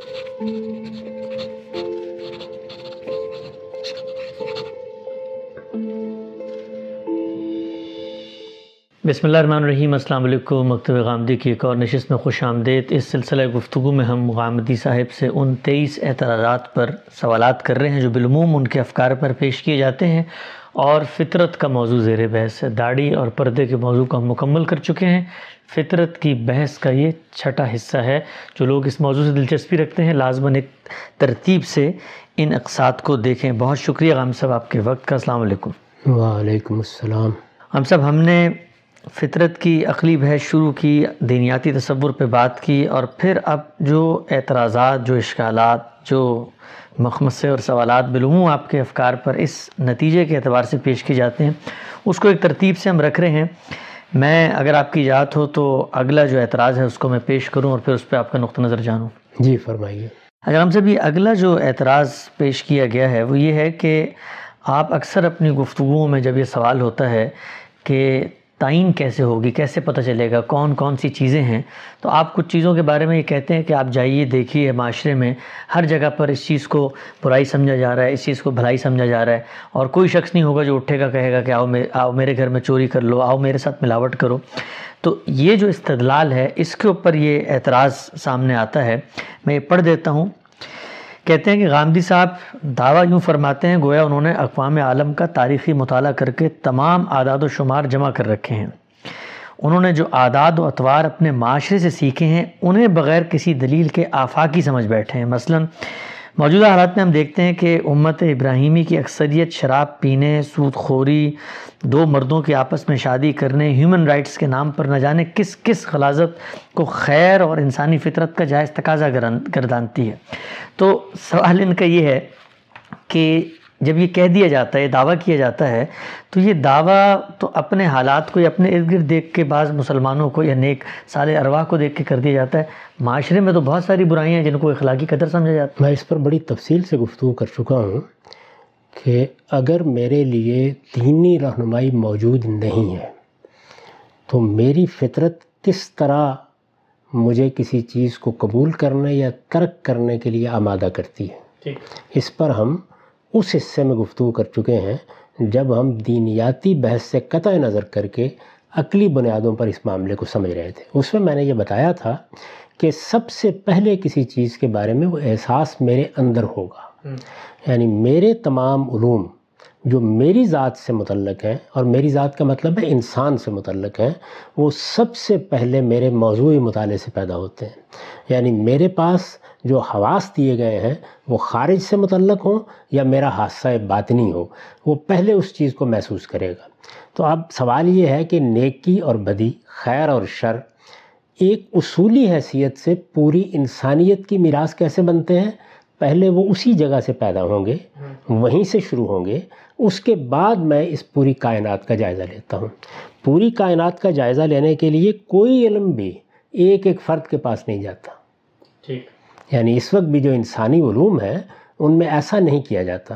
بسم اللہ الرحمن الرحیم، السلام علیکم، مکتب غامدی کی ایک اور نشست میں خوش آمدید۔ اس سلسلہ گفتگو میں ہم غامدی صاحب سے ان تیئیس اعتراضات پر سوالات کر رہے ہیں جو بالعموم ان کے افکار پر پیش کیے جاتے ہیں۔ اور فطرت کا موضوع زیر بحث ہے۔ داڑھی اور پردے کے موضوع کو ہم مکمل کر چکے ہیں۔ فطرت کی بحث کا یہ چھٹا حصہ ہے۔ جو لوگ اس موضوع سے دلچسپی رکھتے ہیں لازماً ایک ترتیب سے ان اقساط کو دیکھیں۔ بہت شکریہ غام صاحب آپ کے وقت کا۔ السلام علیکم۔ وعلیکم السلام۔ غام صاحب ہم نے فطرت کی عقلی بحث شروع کی دینیاتی تصور پہ بات کی اور پھر اب جو اعتراضات جو اشکالات جو مخمصے اور سوالات بالعموم آپ کے افکار پر اس نتیجے کے اعتبار سے پیش کی جاتے ہیں۔ اس کو ایک ترتیب سے ہم رکھ رہے ہیں۔ میں اگر آپ کی اجازت ہو تو اگلا جو اعتراض ہے اس کو میں پیش کروں اور پھر اس پہ آپ کا نقطہ نظر جانوں۔ جی فرمائیے۔ اگر ہم سے بھی اگلا جو اعتراض پیش کیا گیا ہے وہ یہ ہے کہ آپ اکثر اپنی گفتگوؤں میں جب یہ سوال ہوتا ہے کہ تعین کیسے ہوگی، کیسے پتہ چلے گا کون کون سی چیزیں ہیں؟ تو آپ کچھ چیزوں کے بارے میں یہ کہتے ہیں کہ آپ جائیے، دیکھیے معاشرے میں ہر جگہ پر اس چیز کو برائی سمجھا جا رہا ہے، اس چیز کو بھلائی سمجھا جا رہا ہے اور کوئی شخص نہیں ہوگا جو اٹھے گا، کہے گا کہ آؤ آؤ میرے گھر میں چوری کر لو، آؤ میرے ساتھ ملاوٹ کرو۔ تو یہ جو استدلال ہے، اس کے اوپر یہ اعتراض سامنے آتا ہے۔ میں یہ پڑھ دیتا ہوں۔ کہتے ہیں کہ غامدی صاحب دعویٰ یوں فرماتے ہیں، گویا انہوں نے اقوام عالم کا تاریخی مطالعہ کر کے تمام اعداد و شمار جمع کر رکھے ہیں۔ انہوں نے جو اعداد و اطوار اپنے معاشرے سے سیکھے ہیں، انہیں بغیر کسی دلیل کے آفاقی سمجھ بیٹھے ہیں۔ مثلا موجودہ حالات میں ہم دیکھتے ہیں کہ امت ابراہیمی کی اکثریت شراب پینے، سود خوری، دو مردوں کے آپس میں شادی کرنے ہیومن رائٹس کے نام پر نہ جانے کس کس خلاظت کو خیر اور انسانی فطرت کا جائز تقاضا گردانتی ہے۔ تو سوال ان کا یہ ہے کہ جب یہ کہہ دیا جاتا ہے دعویٰ کیا جاتا ہے تو یہ دعویٰ تو اپنے حالات کو یا اپنے ارد گرد دیکھ کے بعض مسلمانوں کو یا نیک سال ارواح کو دیکھ کے کر دیا جاتا ہے۔ معاشرے میں تو بہت ساری برائیاں ہیں جن کو اخلاقی قدر سمجھا جاتا ہے۔ میں اس پر بڑی تفصیل سے گفتگو کر چکا ہوں کہ اگر میرے لیے دینی رہنمائی موجود نہیں ہے تو میری فطرت کس طرح مجھے کسی چیز کو قبول کرنے یا ترک کرنے کے لیے آمادہ کرتی ہے۔ اس پر ہم اس حصے میں گفتگو کر چکے ہیں جب ہم دینیاتی بحث سے قطع نظر کر کے عقلی بنیادوں پر اس معاملے کو سمجھ رہے تھے۔ اس میں میں نے یہ بتایا تھا کہ سب سے پہلے کسی چیز کے بارے میں وہ احساس میرے اندر ہوگا۔ یعنی میرے تمام علوم جو میری ذات سے متعلق ہیں اور میری ذات کا مطلب ہے انسان سے متعلق ہیں، وہ سب سے پہلے میرے موضوعی مطالعے سے پیدا ہوتے ہیں۔ یعنی میرے پاس جو حواس دیے گئے ہیں، وہ خارج سے متعلق ہوں یا میرا حادثہ باطنی ہو، وہ پہلے اس چیز کو محسوس کرے گا۔ تو اب سوال یہ ہے کہ نیکی اور بدی، خیر اور شر، ایک اصولی حیثیت سے پوری انسانیت کی میراث کیسے بنتے ہیں؟ پہلے وہ اسی جگہ سے پیدا ہوں گے وہیں سے شروع ہوں گے۔ اس کے بعد میں اس پوری کائنات کا جائزہ لیتا ہوں۔ پوری کائنات کا جائزہ لینے کے لیے کوئی علم بھی ایک ایک فرد کے پاس نہیں جاتا۔ ٹھیک۔ یعنی اس وقت بھی جو انسانی علوم ہیں ان میں ایسا نہیں کیا جاتا۔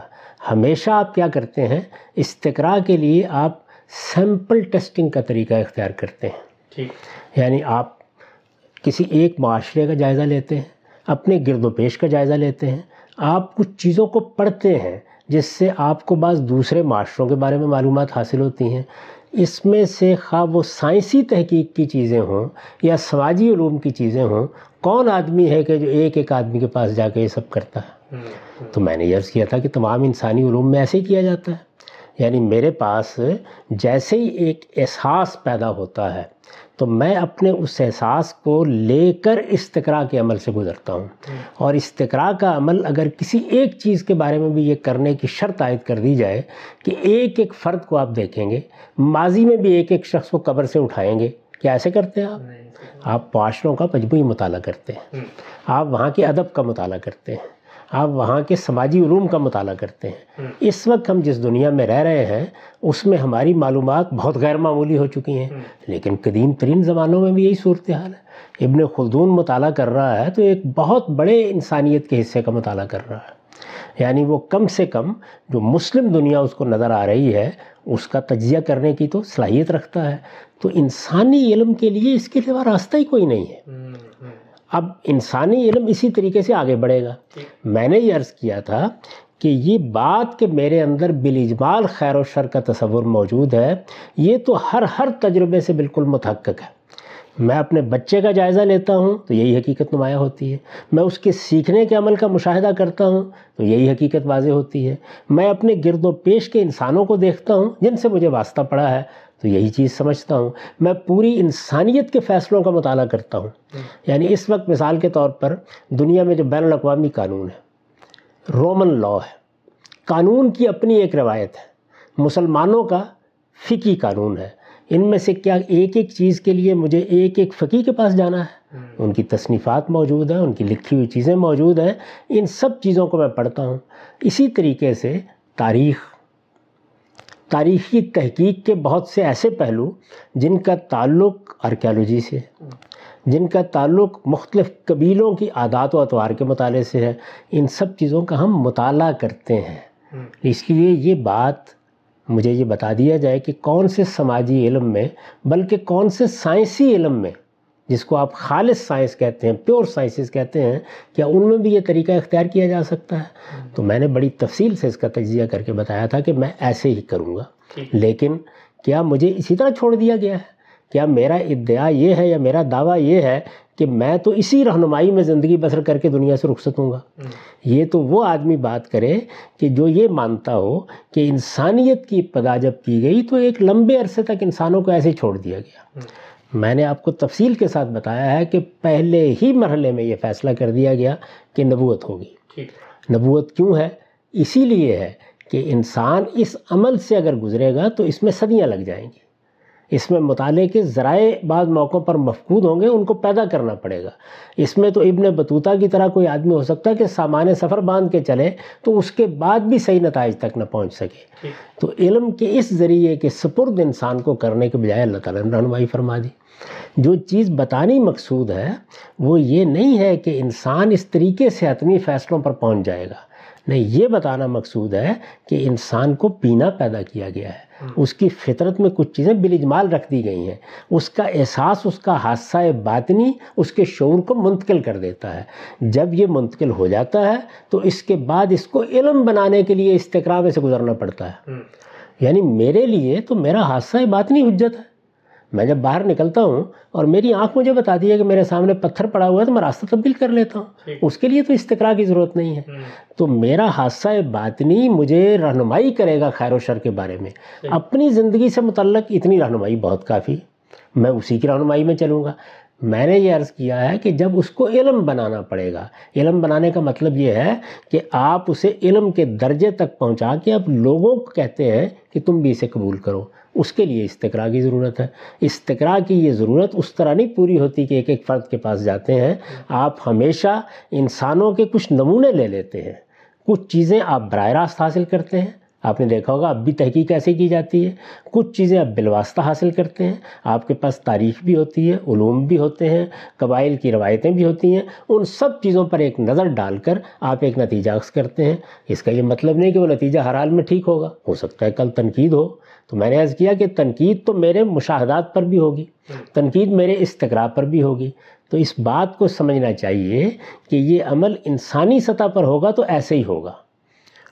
ہمیشہ آپ کیا کرتے ہیں استقراء کے لیے آپ سیمپل ٹیسٹنگ کا طریقہ اختیار کرتے ہیں۔ یعنی آپ کسی ایک معاشرے کا جائزہ لیتے ہیں۔ اپنے گرد و پیش کا جائزہ لیتے ہیں۔ آپ کچھ چیزوں کو پڑھتے ہیں جس سے آپ کو بعض دوسرے معاشروں کے بارے میں معلومات حاصل ہوتی ہیں۔ اس میں سے خواہ وہ سائنسی تحقیق کی چیزیں ہوں یا سماجی علوم کی چیزیں ہوں۔ کون آدمی ہے کہ جو ایک ایک آدمی کے پاس جا کے یہ سب کرتا ہے؟ تو میں نے عرض کیا تھا کہ تمام انسانی علوم میں ایسے ہی کیا جاتا ہے۔ یعنی میرے پاس جیسے ہی ایک احساس پیدا ہوتا ہے تو میں اپنے اس احساس کو لے کر استقراء کے عمل سے گزرتا ہوں۔ اور استقراء کا عمل اگر کسی ایک چیز کے بارے میں بھی یہ کرنے کی شرط عائد کر دی جائے کہ ایک ایک فرد کو آپ دیکھیں گے ماضی میں بھی ایک ایک شخص کو قبر سے اٹھائیں گے کیا ایسے کرتے ہیں آپ؟ آپ معاشروں کا مجموعی مطالعہ کرتے ہیں۔ آپ وہاں کے ادب کا مطالعہ کرتے ہیں۔ آپ وہاں کے سماجی علوم کا مطالعہ کرتے ہیں۔ اس وقت ہم جس دنیا میں رہ رہے ہیں اس میں ہماری معلومات بہت غیر معمولی ہو چکی ہیں۔ لیکن قدیم ترین زمانوں میں بھی یہی صورتحال ہے۔ ابن خلدون مطالعہ کر رہا ہے تو ایک بہت بڑے انسانیت کے حصے کا مطالعہ کر رہا ہے۔ یعنی وہ کم سے کم جو مسلم دنیا اس کو نظر آ رہی ہے اس کا تجزیہ کرنے کی تو صلاحیت رکھتا ہے۔ تو انسانی علم کے لیے اس کے علاوہ راستہ ہی کوئی نہیں ہے۔ اب انسانی علم اسی طریقے سے آگے بڑھے گا۔ میں نے یہ عرض کیا تھا کہ یہ بات کہ میرے اندر بالاجمال خیر و شر کا تصور موجود ہے یہ تو ہر ہر تجربے سے بالکل متحقق ہے۔ میں اپنے بچے کا جائزہ لیتا ہوں تو یہی حقیقت نمایاں ہوتی ہے۔ میں اس کے سیکھنے کے عمل کا مشاہدہ کرتا ہوں تو یہی حقیقت واضح ہوتی ہے۔ میں اپنے گرد و پیش کے انسانوں کو دیکھتا ہوں جن سے مجھے واسطہ پڑا ہے۔ تو یہی چیز سمجھتا ہوں۔ میں پوری انسانیت کے فیصلوں کا مطالعہ کرتا ہوں۔ یعنی اس وقت مثال کے طور پر دنیا میں جو بین الاقوامی قانون ہے رومن لا ہے۔ قانون کی اپنی ایک روایت ہے۔ مسلمانوں کا فقی قانون ہے۔ ان میں سے کیا ایک ایک چیز کے لیے مجھے ایک ایک فقی کے پاس جانا ہے؟ ان کی تصنیفات موجود ہیں، ان کی لکھی ہوئی چیزیں موجود ہیں۔ ان سب چیزوں کو میں پڑھتا ہوں۔ اسی طریقے سے تاریخ تاریخی تحقیق کے بہت سے ایسے پہلو جن کا تعلق آرکیالوجی سے جن کا تعلق مختلف قبیلوں کی عادات و اطوار کے مطالعے سے ہے۔ ان سب چیزوں کا ہم مطالعہ کرتے ہیں۔ اس لیے یہ بات مجھے یہ بتا دیا جائے کہ کون سے سماجی علم میں بلکہ کون سے سائنسی علم میں جس کو آپ خالص سائنس کہتے ہیں پیور سائنسز کہتے ہیں کیا ان میں بھی یہ طریقہ اختیار کیا جا سکتا ہے؟ تو میں نے بڑی تفصیل سے اس کا تجزیہ کر کے بتایا تھا کہ میں ایسے ہی کروں گا۔ لیکن کیا مجھے اسی طرح چھوڑ دیا گیا ہے؟ کیا میرا ادعا یہ ہے یا میرا دعویٰ یہ ہے کہ میں تو اسی رہنمائی میں زندگی بسر کر کے دنیا سے رخصت ہوں گا؟ یہ تو وہ آدمی بات کرے کہ جو یہ مانتا ہو کہ انسانیت کی ابتدا جب کی گئی تو ایک لمبے عرصے تک انسانوں کو ایسے چھوڑ دیا گیا۔ میں نے آپ کو تفصیل کے ساتھ بتایا ہے کہ پہلے ہی مرحلے میں یہ فیصلہ کر دیا گیا کہ نبوت ہوگی۔ نبوت کیوں ہے؟ اسی لیے ہے کہ انسان اس عمل سے اگر گزرے گا تو اس میں صدیاں لگ جائیں گی۔ اس میں مطالعے کے ذرائع بعض موقعوں پر مفقود ہوں گے ان کو پیدا کرنا پڑے گا۔ اس میں تو ابن بطوطہ کی طرح کوئی آدمی ہو سکتا ہے کہ سامان سفر باندھ کے چلے تو اس کے بعد بھی صحیح نتائج تک نہ پہنچ سکے۔ تو علم کے اس ذریعے کے سپرد انسان کو کرنے کے بجائے اللہ تعالیٰ نے رہنمائی فرما دی۔ جو چیز بتانی مقصود ہے وہ یہ نہیں ہے کہ انسان اس طریقے سے حتمی فیصلوں پر پہنچ جائے گا۔ نہیں یہ بتانا مقصود ہے کہ انسان کو پینا پیدا کیا گیا ہے۔ اس کی فطرت میں کچھ چیزیں بالاجمال رکھ دی گئی ہیں۔ اس کا احساس اس کا حادثہ باطنی اس کے شعور کو منتقل کر دیتا ہے۔ جب یہ منتقل ہو جاتا ہے تو اس کے بعد اس کو علم بنانے کے لیے استقرا میں سے گزرنا پڑتا ہے۔ یعنی میرے لیے تو میرا حادثہ باطنی حجت ہے۔ میں جب باہر نکلتا ہوں اور میری آنکھ مجھے بتا دی ہے کہ میرے سامنے پتھر پڑا ہوا ہے تو میں راستہ تبدیل کر لیتا ہوں۔ اس کے لیے تو استقرا کی ضرورت نہیں ہے۔ تو میرا حادثہ باطنی مجھے رہنمائی کرے گا خیر و شر کے بارے میں۔ اپنی زندگی سے متعلق اتنی رہنمائی بہت کافی۔ میں اسی کی رہنمائی میں چلوں گا۔ میں نے یہ عرض کیا ہے کہ جب اس کو علم بنانا پڑے گا، علم بنانے کا مطلب یہ ہے کہ آپ اسے علم کے درجے تک پہنچا کے اب لوگوں کو کہتے ہیں کہ تم بھی اسے قبول کرو۔ اس کے لیے استقرا کی ضرورت ہے۔ استقرا کی یہ ضرورت اس طرح نہیں پوری ہوتی کہ ایک ایک فرد کے پاس جاتے ہیں۔ آپ ہمیشہ انسانوں کے کچھ نمونے لے لیتے ہیں۔ کچھ چیزیں آپ براہ راست حاصل کرتے ہیں۔ آپ نے دیکھا ہوگا، اب بھی تحقیق ایسے کی جاتی ہے۔ کچھ چیزیں اب بالواسطہ حاصل کرتے ہیں۔ آپ کے پاس تاریخ بھی ہوتی ہے، علوم بھی ہوتے ہیں، قبائل کی روایتیں بھی ہوتی ہیں۔ ان سب چیزوں پر ایک نظر ڈال کر آپ ایک نتیجہ عکس کرتے ہیں۔ اس کا یہ مطلب نہیں کہ وہ نتیجہ ہر حال میں ٹھیک ہوگا۔ ہو سکتا ہے کل تنقید ہو۔ تو میں نے عرض کیا کہ تنقید تو میرے مشاہدات پر بھی ہوگی۔ تنقید میرے استقرا پر بھی ہوگی۔ تو اس بات کو سمجھنا چاہیے کہ یہ عمل انسانی سطح پر ہوگا تو ایسے ہی ہوگا۔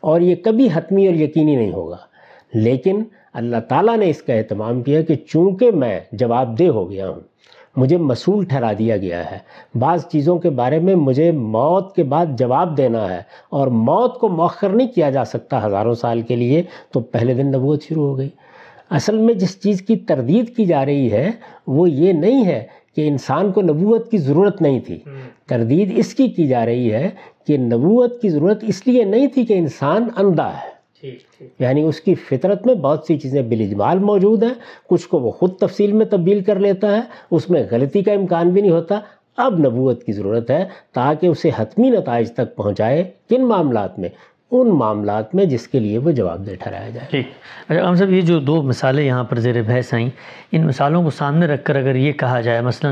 اور یہ کبھی حتمی اور یقینی نہیں ہوگا۔ لیکن اللہ تعالیٰ نے اس کا اہتمام کیا کہ چونکہ میں جواب دہ ہو گیا ہوں، مجھے مسئول ٹھہرا دیا گیا ہے۔ بعض چیزوں کے بارے میں مجھے موت کے بعد جواب دینا ہے اور موت کو مؤخر نہیں کیا جا سکتا ہزاروں سال کے لیے، تو پہلے دن نبوت شروع ہو گئی۔ اصل میں جس چیز کی تردید کی جا رہی ہے، وہ یہ نہیں ہے کہ انسان کو نبوت کی ضرورت نہیں تھی۔ تردید اس کی کی جا رہی ہے کہ نبوت کی ضرورت اس لیے نہیں تھی کہ انسان اندھا ہے۔ یعنی اس کی فطرت میں بہت سی چیزیں بالاجمال موجود ہیں۔ کچھ کو وہ خود تفصیل میں تبدیل کر لیتا ہے اس میں غلطی کا امکان بھی نہیں ہوتا۔ اب نبوت کی ضرورت ہے تاکہ اسے حتمی نتائج تک پہنچائے۔ کن معاملات میں؟ ان معاملات میں جس کے لیے وہ جواب دہ ٹھہرایا جائے۔ ٹھیک اچھا ہم صاحب، یہ جو دو مثالیں یہاں پر زیر بحث آئیں، ان مثالوں کو سامنے رکھ کر اگر یہ کہا جائے، مثلا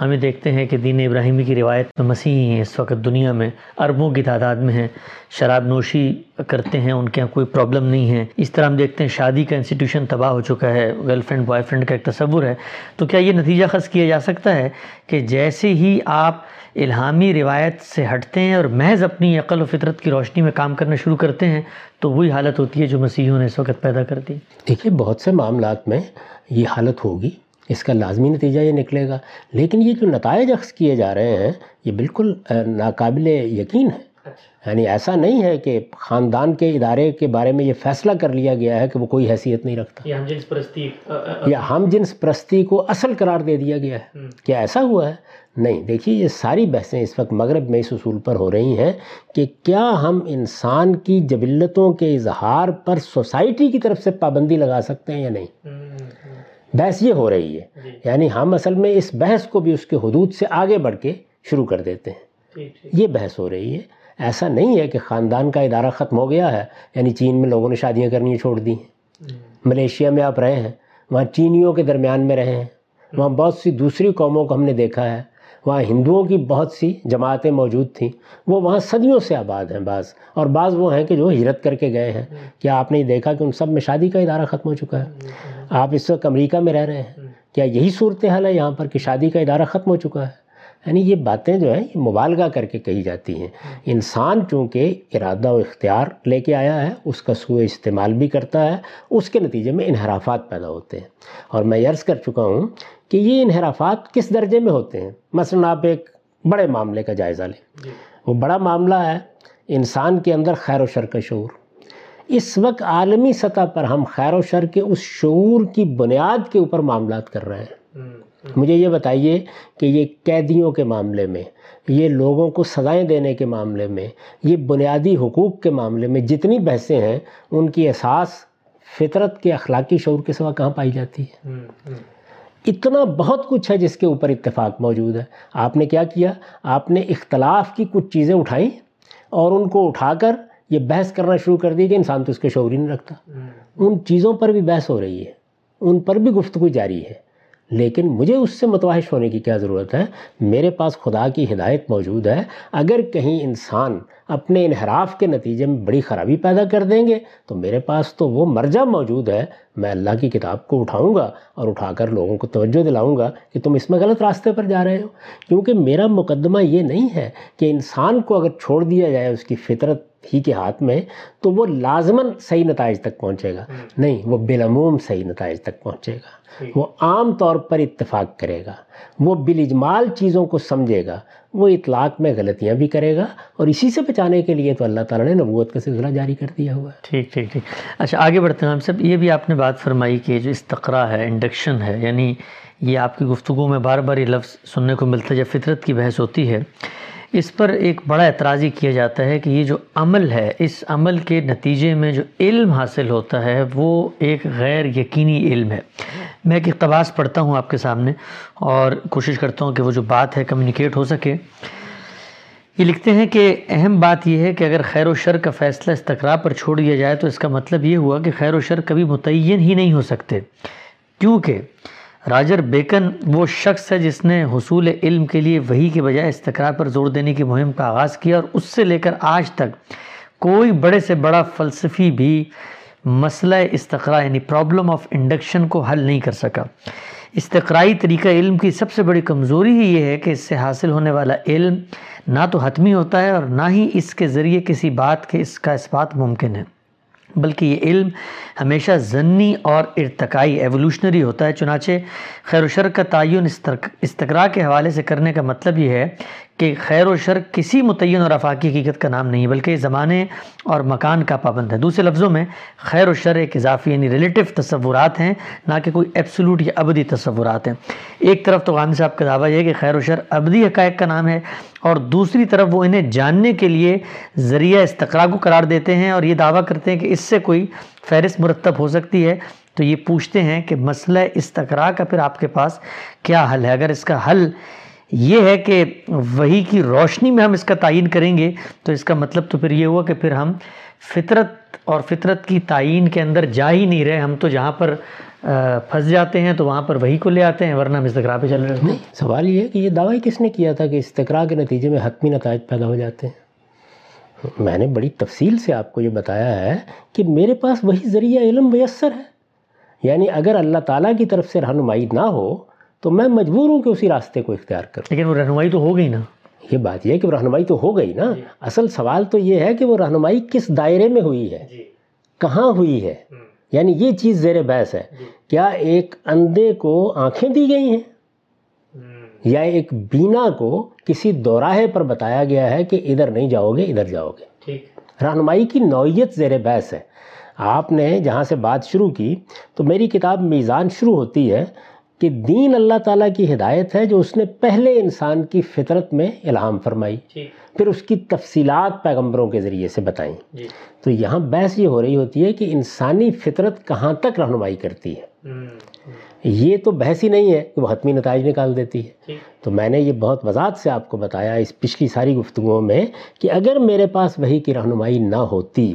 ہمیں دیکھتے ہیں کہ دین ابراہیمی کی روایت میں مسیحی ہیں، اس وقت دنیا میں اربوں کی تعداد میں ہیں، شراب نوشی کرتے ہیں، ان کے یہاں کوئی پرابلم نہیں ہے۔ اس طرح ہم دیکھتے ہیں شادی کا انسٹیٹیوشن تباہ ہو چکا ہے گرل فرینڈ بوائے فرینڈ کا ایک تصور ہے۔ تو کیا یہ نتیجہ خاص کیا جا سکتا ہے کہ جیسے ہی آپ الہامی روایت سے ہٹتے ہیں اور محض اپنی عقل و فطرت کی روشنی میں کام کرنا شروع کرتے ہیں تو وہی حالت ہوتی ہے جو مسیحوں نے اس وقت پیدا کر دی۔ دیکھیے بہت سے معاملات میں یہ حالت ہوگی اس کا لازمی نتیجہ یہ نکلے گا۔ لیکن یہ جو نتائج اخذ کیے جا رہے ہیں یہ بالکل ناقابل یقین ہے۔ اچھا۔ یعنی ایسا نہیں ہے کہ خاندان کے ادارے کے بارے میں یہ فیصلہ کر لیا گیا ہے کہ وہ کوئی حیثیت نہیں رکھتا۔ ہم جنس پرستی یا ہم جنس پرستی کو اصل قرار دے دیا گیا ہے۔ کیا ایسا ہوا ہے؟ نہیں۔ دیکھیے یہ ساری بحثیں اس وقت مغرب میں اس اصول پر ہو رہی ہیں کہ کیا ہم انسان کی جبلتوں کے اظہار پر سوسائٹی کی طرف سے پابندی لگا سکتے ہیں یا نہیں؟ بحث یہ ہو رہی ہے جی۔ یعنی ہم اصل میں اس بحث کو بھی اس کے حدود سے آگے بڑھ کے شروع کر دیتے ہیں۔ یہ بحث ہو رہی ہے۔ ایسا نہیں ہے کہ خاندان کا ادارہ ختم ہو گیا ہے یعنی چین میں لوگوں نے شادیاں کرنی چھوڑ دی ہیں۔ ملیشیا میں آپ رہے ہیں وہاں چینیوں کے درمیان میں رہے ہیں۔ وہاں بہت سی دوسری قوموں کو ہم نے دیکھا ہے۔ وہاں ہندوؤں کی بہت سی جماعتیں موجود تھیں۔ وہ وہاں صدیوں سے آباد ہیں بعض۔ اور بعض وہ ہیں کہ جو ہجرت کر کے گئے ہیں۔ کیا آپ نے دیکھا کہ ان سب میں شادی کا ادارہ ختم ہو چکا ہے؟ آپ اس وقت امریکہ میں رہ رہے ہیں۔ کیا یہی صورتحال ہے یہاں پر کہ شادی کا ادارہ ختم ہو چکا ہے؟ یعنی یہ باتیں جو ہیں، یہ مبالغہ کر کے کہی جاتی ہیں۔ انسان چونکہ ارادہ و اختیار لے کے آیا ہے، اس کا سوء استعمال بھی کرتا ہے، اس کے نتیجے میں انحرافات پیدا ہوتے ہیں۔ اور میں عرض کر چکا ہوں کہ یہ انحرافات کس درجے میں ہوتے ہیں؟ مثلا آپ ایک بڑے معاملے کا جائزہ لیں۔ جی۔ وہ بڑا معاملہ ہے انسان کے اندر خیر و شر کا شعور۔ اس وقت عالمی سطح پر ہم خیر و شر کے اس شعور کی بنیاد کے اوپر معاملات کر رہے ہیں۔ مجھے یہ بتائیے کہ یہ قیدیوں کے معاملے میں یہ لوگوں کو سزائیں دینے کے معاملے میں یہ بنیادی حقوق کے معاملے میں جتنی بحثیں ہیں ان کی احساس فطرت کے اخلاقی شعور کے سوا کہاں پائی جاتی ہے؟ اتنا بہت کچھ ہے جس کے اوپر اتفاق موجود ہے۔ آپ نے کیا کیا؟ آپ نے اختلاف کی کچھ چیزیں اٹھائیں اور ان کو اٹھا کر یہ بحث کرنا شروع کر دی کہ انسان تو اس کے شعور ہی نہیں رکھتا۔ ان چیزوں پر بھی بحث ہو رہی ہے۔ ان پر بھی گفتگو جاری ہے۔ لیکن مجھے اس سے متواحش ہونے کی کیا ضرورت ہے؟ میرے پاس خدا کی ہدایت موجود ہے۔ اگر کہیں انسان اپنے انحراف کے نتیجے میں بڑی خرابی پیدا کر دیں گے، تو میرے پاس تو وہ مرجع موجود ہے۔ میں اللہ کی کتاب کو اٹھاؤں گا اور اٹھا کر لوگوں کو توجہ دلاؤں گا کہ تم اس میں غلط راستے پر جا رہے ہو۔ کیونکہ میرا مقدمہ یہ نہیں ہے کہ انسان کو اگر چھوڑ دیا جائے اس کی فطرت ہی کے ہاتھ میں تو وہ لازماً صحیح نتائج تک پہنچے گا۔ نہیں وہ بالعموم صحیح نتائج تک پہنچے گا۔ وہ عام طور پر اتفاق کرے گا۔ وہ بالاجمال چیزوں کو سمجھے گا۔ وہ اطلاق میں غلطیاں بھی کرے گا۔ اور اسی سے بچانے کے لیے تو اللہ تعالیٰ نے نبوت کا سلسلہ جاری کر دیا ہوا ہے۔ ٹھیک ٹھیک ٹھیک۔ اچھا آگے بڑھتے ہیں۔ ہم سب یہ بھی آپ نے بات فرمائی کہ جو استقرا ہے انڈکشن ہے یعنی یہ آپ کی گفتگو میں بار بار یہ لفظ سننے کو ملتا ہے جب فطرت کی بحث ہوتی ہے اس پر ایک بڑا اعتراضی کیا جاتا ہے کہ یہ جو عمل ہے، اس عمل کے نتیجے میں جو علم حاصل ہوتا ہے، وہ ایک غیر یقینی علم ہے۔ میں ایک اقتباس پڑھتا ہوں آپ کے سامنے اور کوشش کرتا ہوں کہ وہ جو بات ہے کمیونیکیٹ ہو سکے۔ یہ لکھتے ہیں کہ اہم بات یہ ہے کہ اگر خیر و شر کا فیصلہ استقرا پر چھوڑ دیا جائے تو اس کا مطلب یہ ہوا کہ خیر و شر کبھی متعین ہی نہیں ہو سکتے۔ کیونکہ راجر بیکن وہ شخص ہے جس نے حصول علم کے لیے وہی کے بجائے استقرار پر زور دینے کی مہم کا آغاز کیا اور اس سے لے کر آج تک کوئی بڑے سے بڑا فلسفی بھی مسئلہ استقرا یعنی پرابلم آف انڈکشن کو حل نہیں کر سکا۔ استقرائی طریقہ علم کی سب سے بڑی کمزوری ہی یہ ہے کہ اس سے حاصل ہونے والا علم نہ تو حتمی ہوتا ہے اور نہ ہی اس کے ذریعے کسی بات کے اس کا اثبات ممکن ہے۔ بلکہ یہ علم ہمیشہ ضنی اور ارتقائی ایولوشنری ہوتا ہے، چنانچہ خیر و شر کا تعین استقرا کے حوالے سے کرنے کا مطلب یہ ہے کہ خیر و شر کسی متعین اور افاقی حقیقت کا نام نہیں بلکہ زمانے اور مکان کا پابند ہے۔ دوسرے لفظوں میں، خیر و شر ایک اضافی یعنی ریلیٹو تصورات ہیں، نہ کہ کوئی ایبسولوٹ یا ابدی تصورات ہیں۔ ایک طرف تو غامد صاحب کا دعویٰ یہ ہے کہ خیر و شر ابدی حقائق کا نام ہے، اور دوسری طرف وہ انہیں جاننے کے لیے ذریعہ استقرا کو قرار دیتے ہیں اور یہ دعویٰ کرتے ہیں کہ اس سے کوئی فہرست مرتب ہو سکتی ہے۔ تو یہ پوچھتے ہیں کہ مسئلہ استقرا کا پھر آپ کے پاس کیا حل ہے؟ اگر اس کا حل یہ ہے کہ وہی کی روشنی میں ہم اس کا تعین کریں گے، تو اس کا مطلب تو پھر یہ ہوا کہ پھر ہم فطرت اور فطرت کی تعین کے اندر جا ہی نہیں رہے۔ ہم تو جہاں پر پھنس جاتے ہیں تو وہاں پر وہی کو لے آتے ہیں، ورنہ ہم استقرا پہ چل رہے ہیں۔ سوال یہ ہے کہ یہ دعویٰ کس نے کیا تھا کہ استقرا کے نتیجے میں حتمی نتائج پیدا ہو جاتے ہیں؟ میں نے بڑی تفصیل سے آپ کو یہ بتایا ہے کہ میرے پاس وہی ذریعہ علم میسر ہے۔ یعنی اگر اللہ تعالیٰ کی طرف سے رہنمائی نہ ہو تو میں مجبور ہوں کہ اسی راستے کو اختیار کروں۔ لیکن وہ رہنمائی تو ہو گئی نا۔ یہ بات یہ ہے کہ وہ رہنمائی تو ہو گئی نا۔ اصل سوال تو یہ ہے کہ وہ رہنمائی کس دائرے میں ہوئی ہے؟ کہاں ہوئی ہے؟ یعنی یہ چیز زیر بحث ہے۔ کیا ایک اندھے کو آنکھیں دی گئی ہیں؟ یا ایک بینا کو کسی دوراہے پر بتایا گیا ہے کہ ادھر نہیں جاؤ گے ادھر جاؤ گے؟ رہنمائی کی نوعیت زیر بحث ہے۔ آپ نے جہاں سے بات شروع کی تو میری کتاب میزان شروع ہوتی ہے۔ کہ دین اللہ تعالیٰ کی ہدایت ہے جو اس نے پہلے انسان کی فطرت میں الہام فرمائی۔ پھر اس کی تفصیلات پیغمبروں کے ذریعے سے بتائیں۔ جی۔ تو یہاں بحث یہ ہو رہی ہوتی ہے کہ انسانی فطرت کہاں تک رہنمائی کرتی ہے۔ یہ تو بحث ہی نہیں ہے کہ وہ حتمی نتائج نکال دیتی ہے۔ تو میں نے یہ بہت وضاحت سے آپ کو بتایا اس پچھلی ساری گفتگوؤں میں کہ اگر میرے پاس وہی کی رہنمائی نہ ہوتی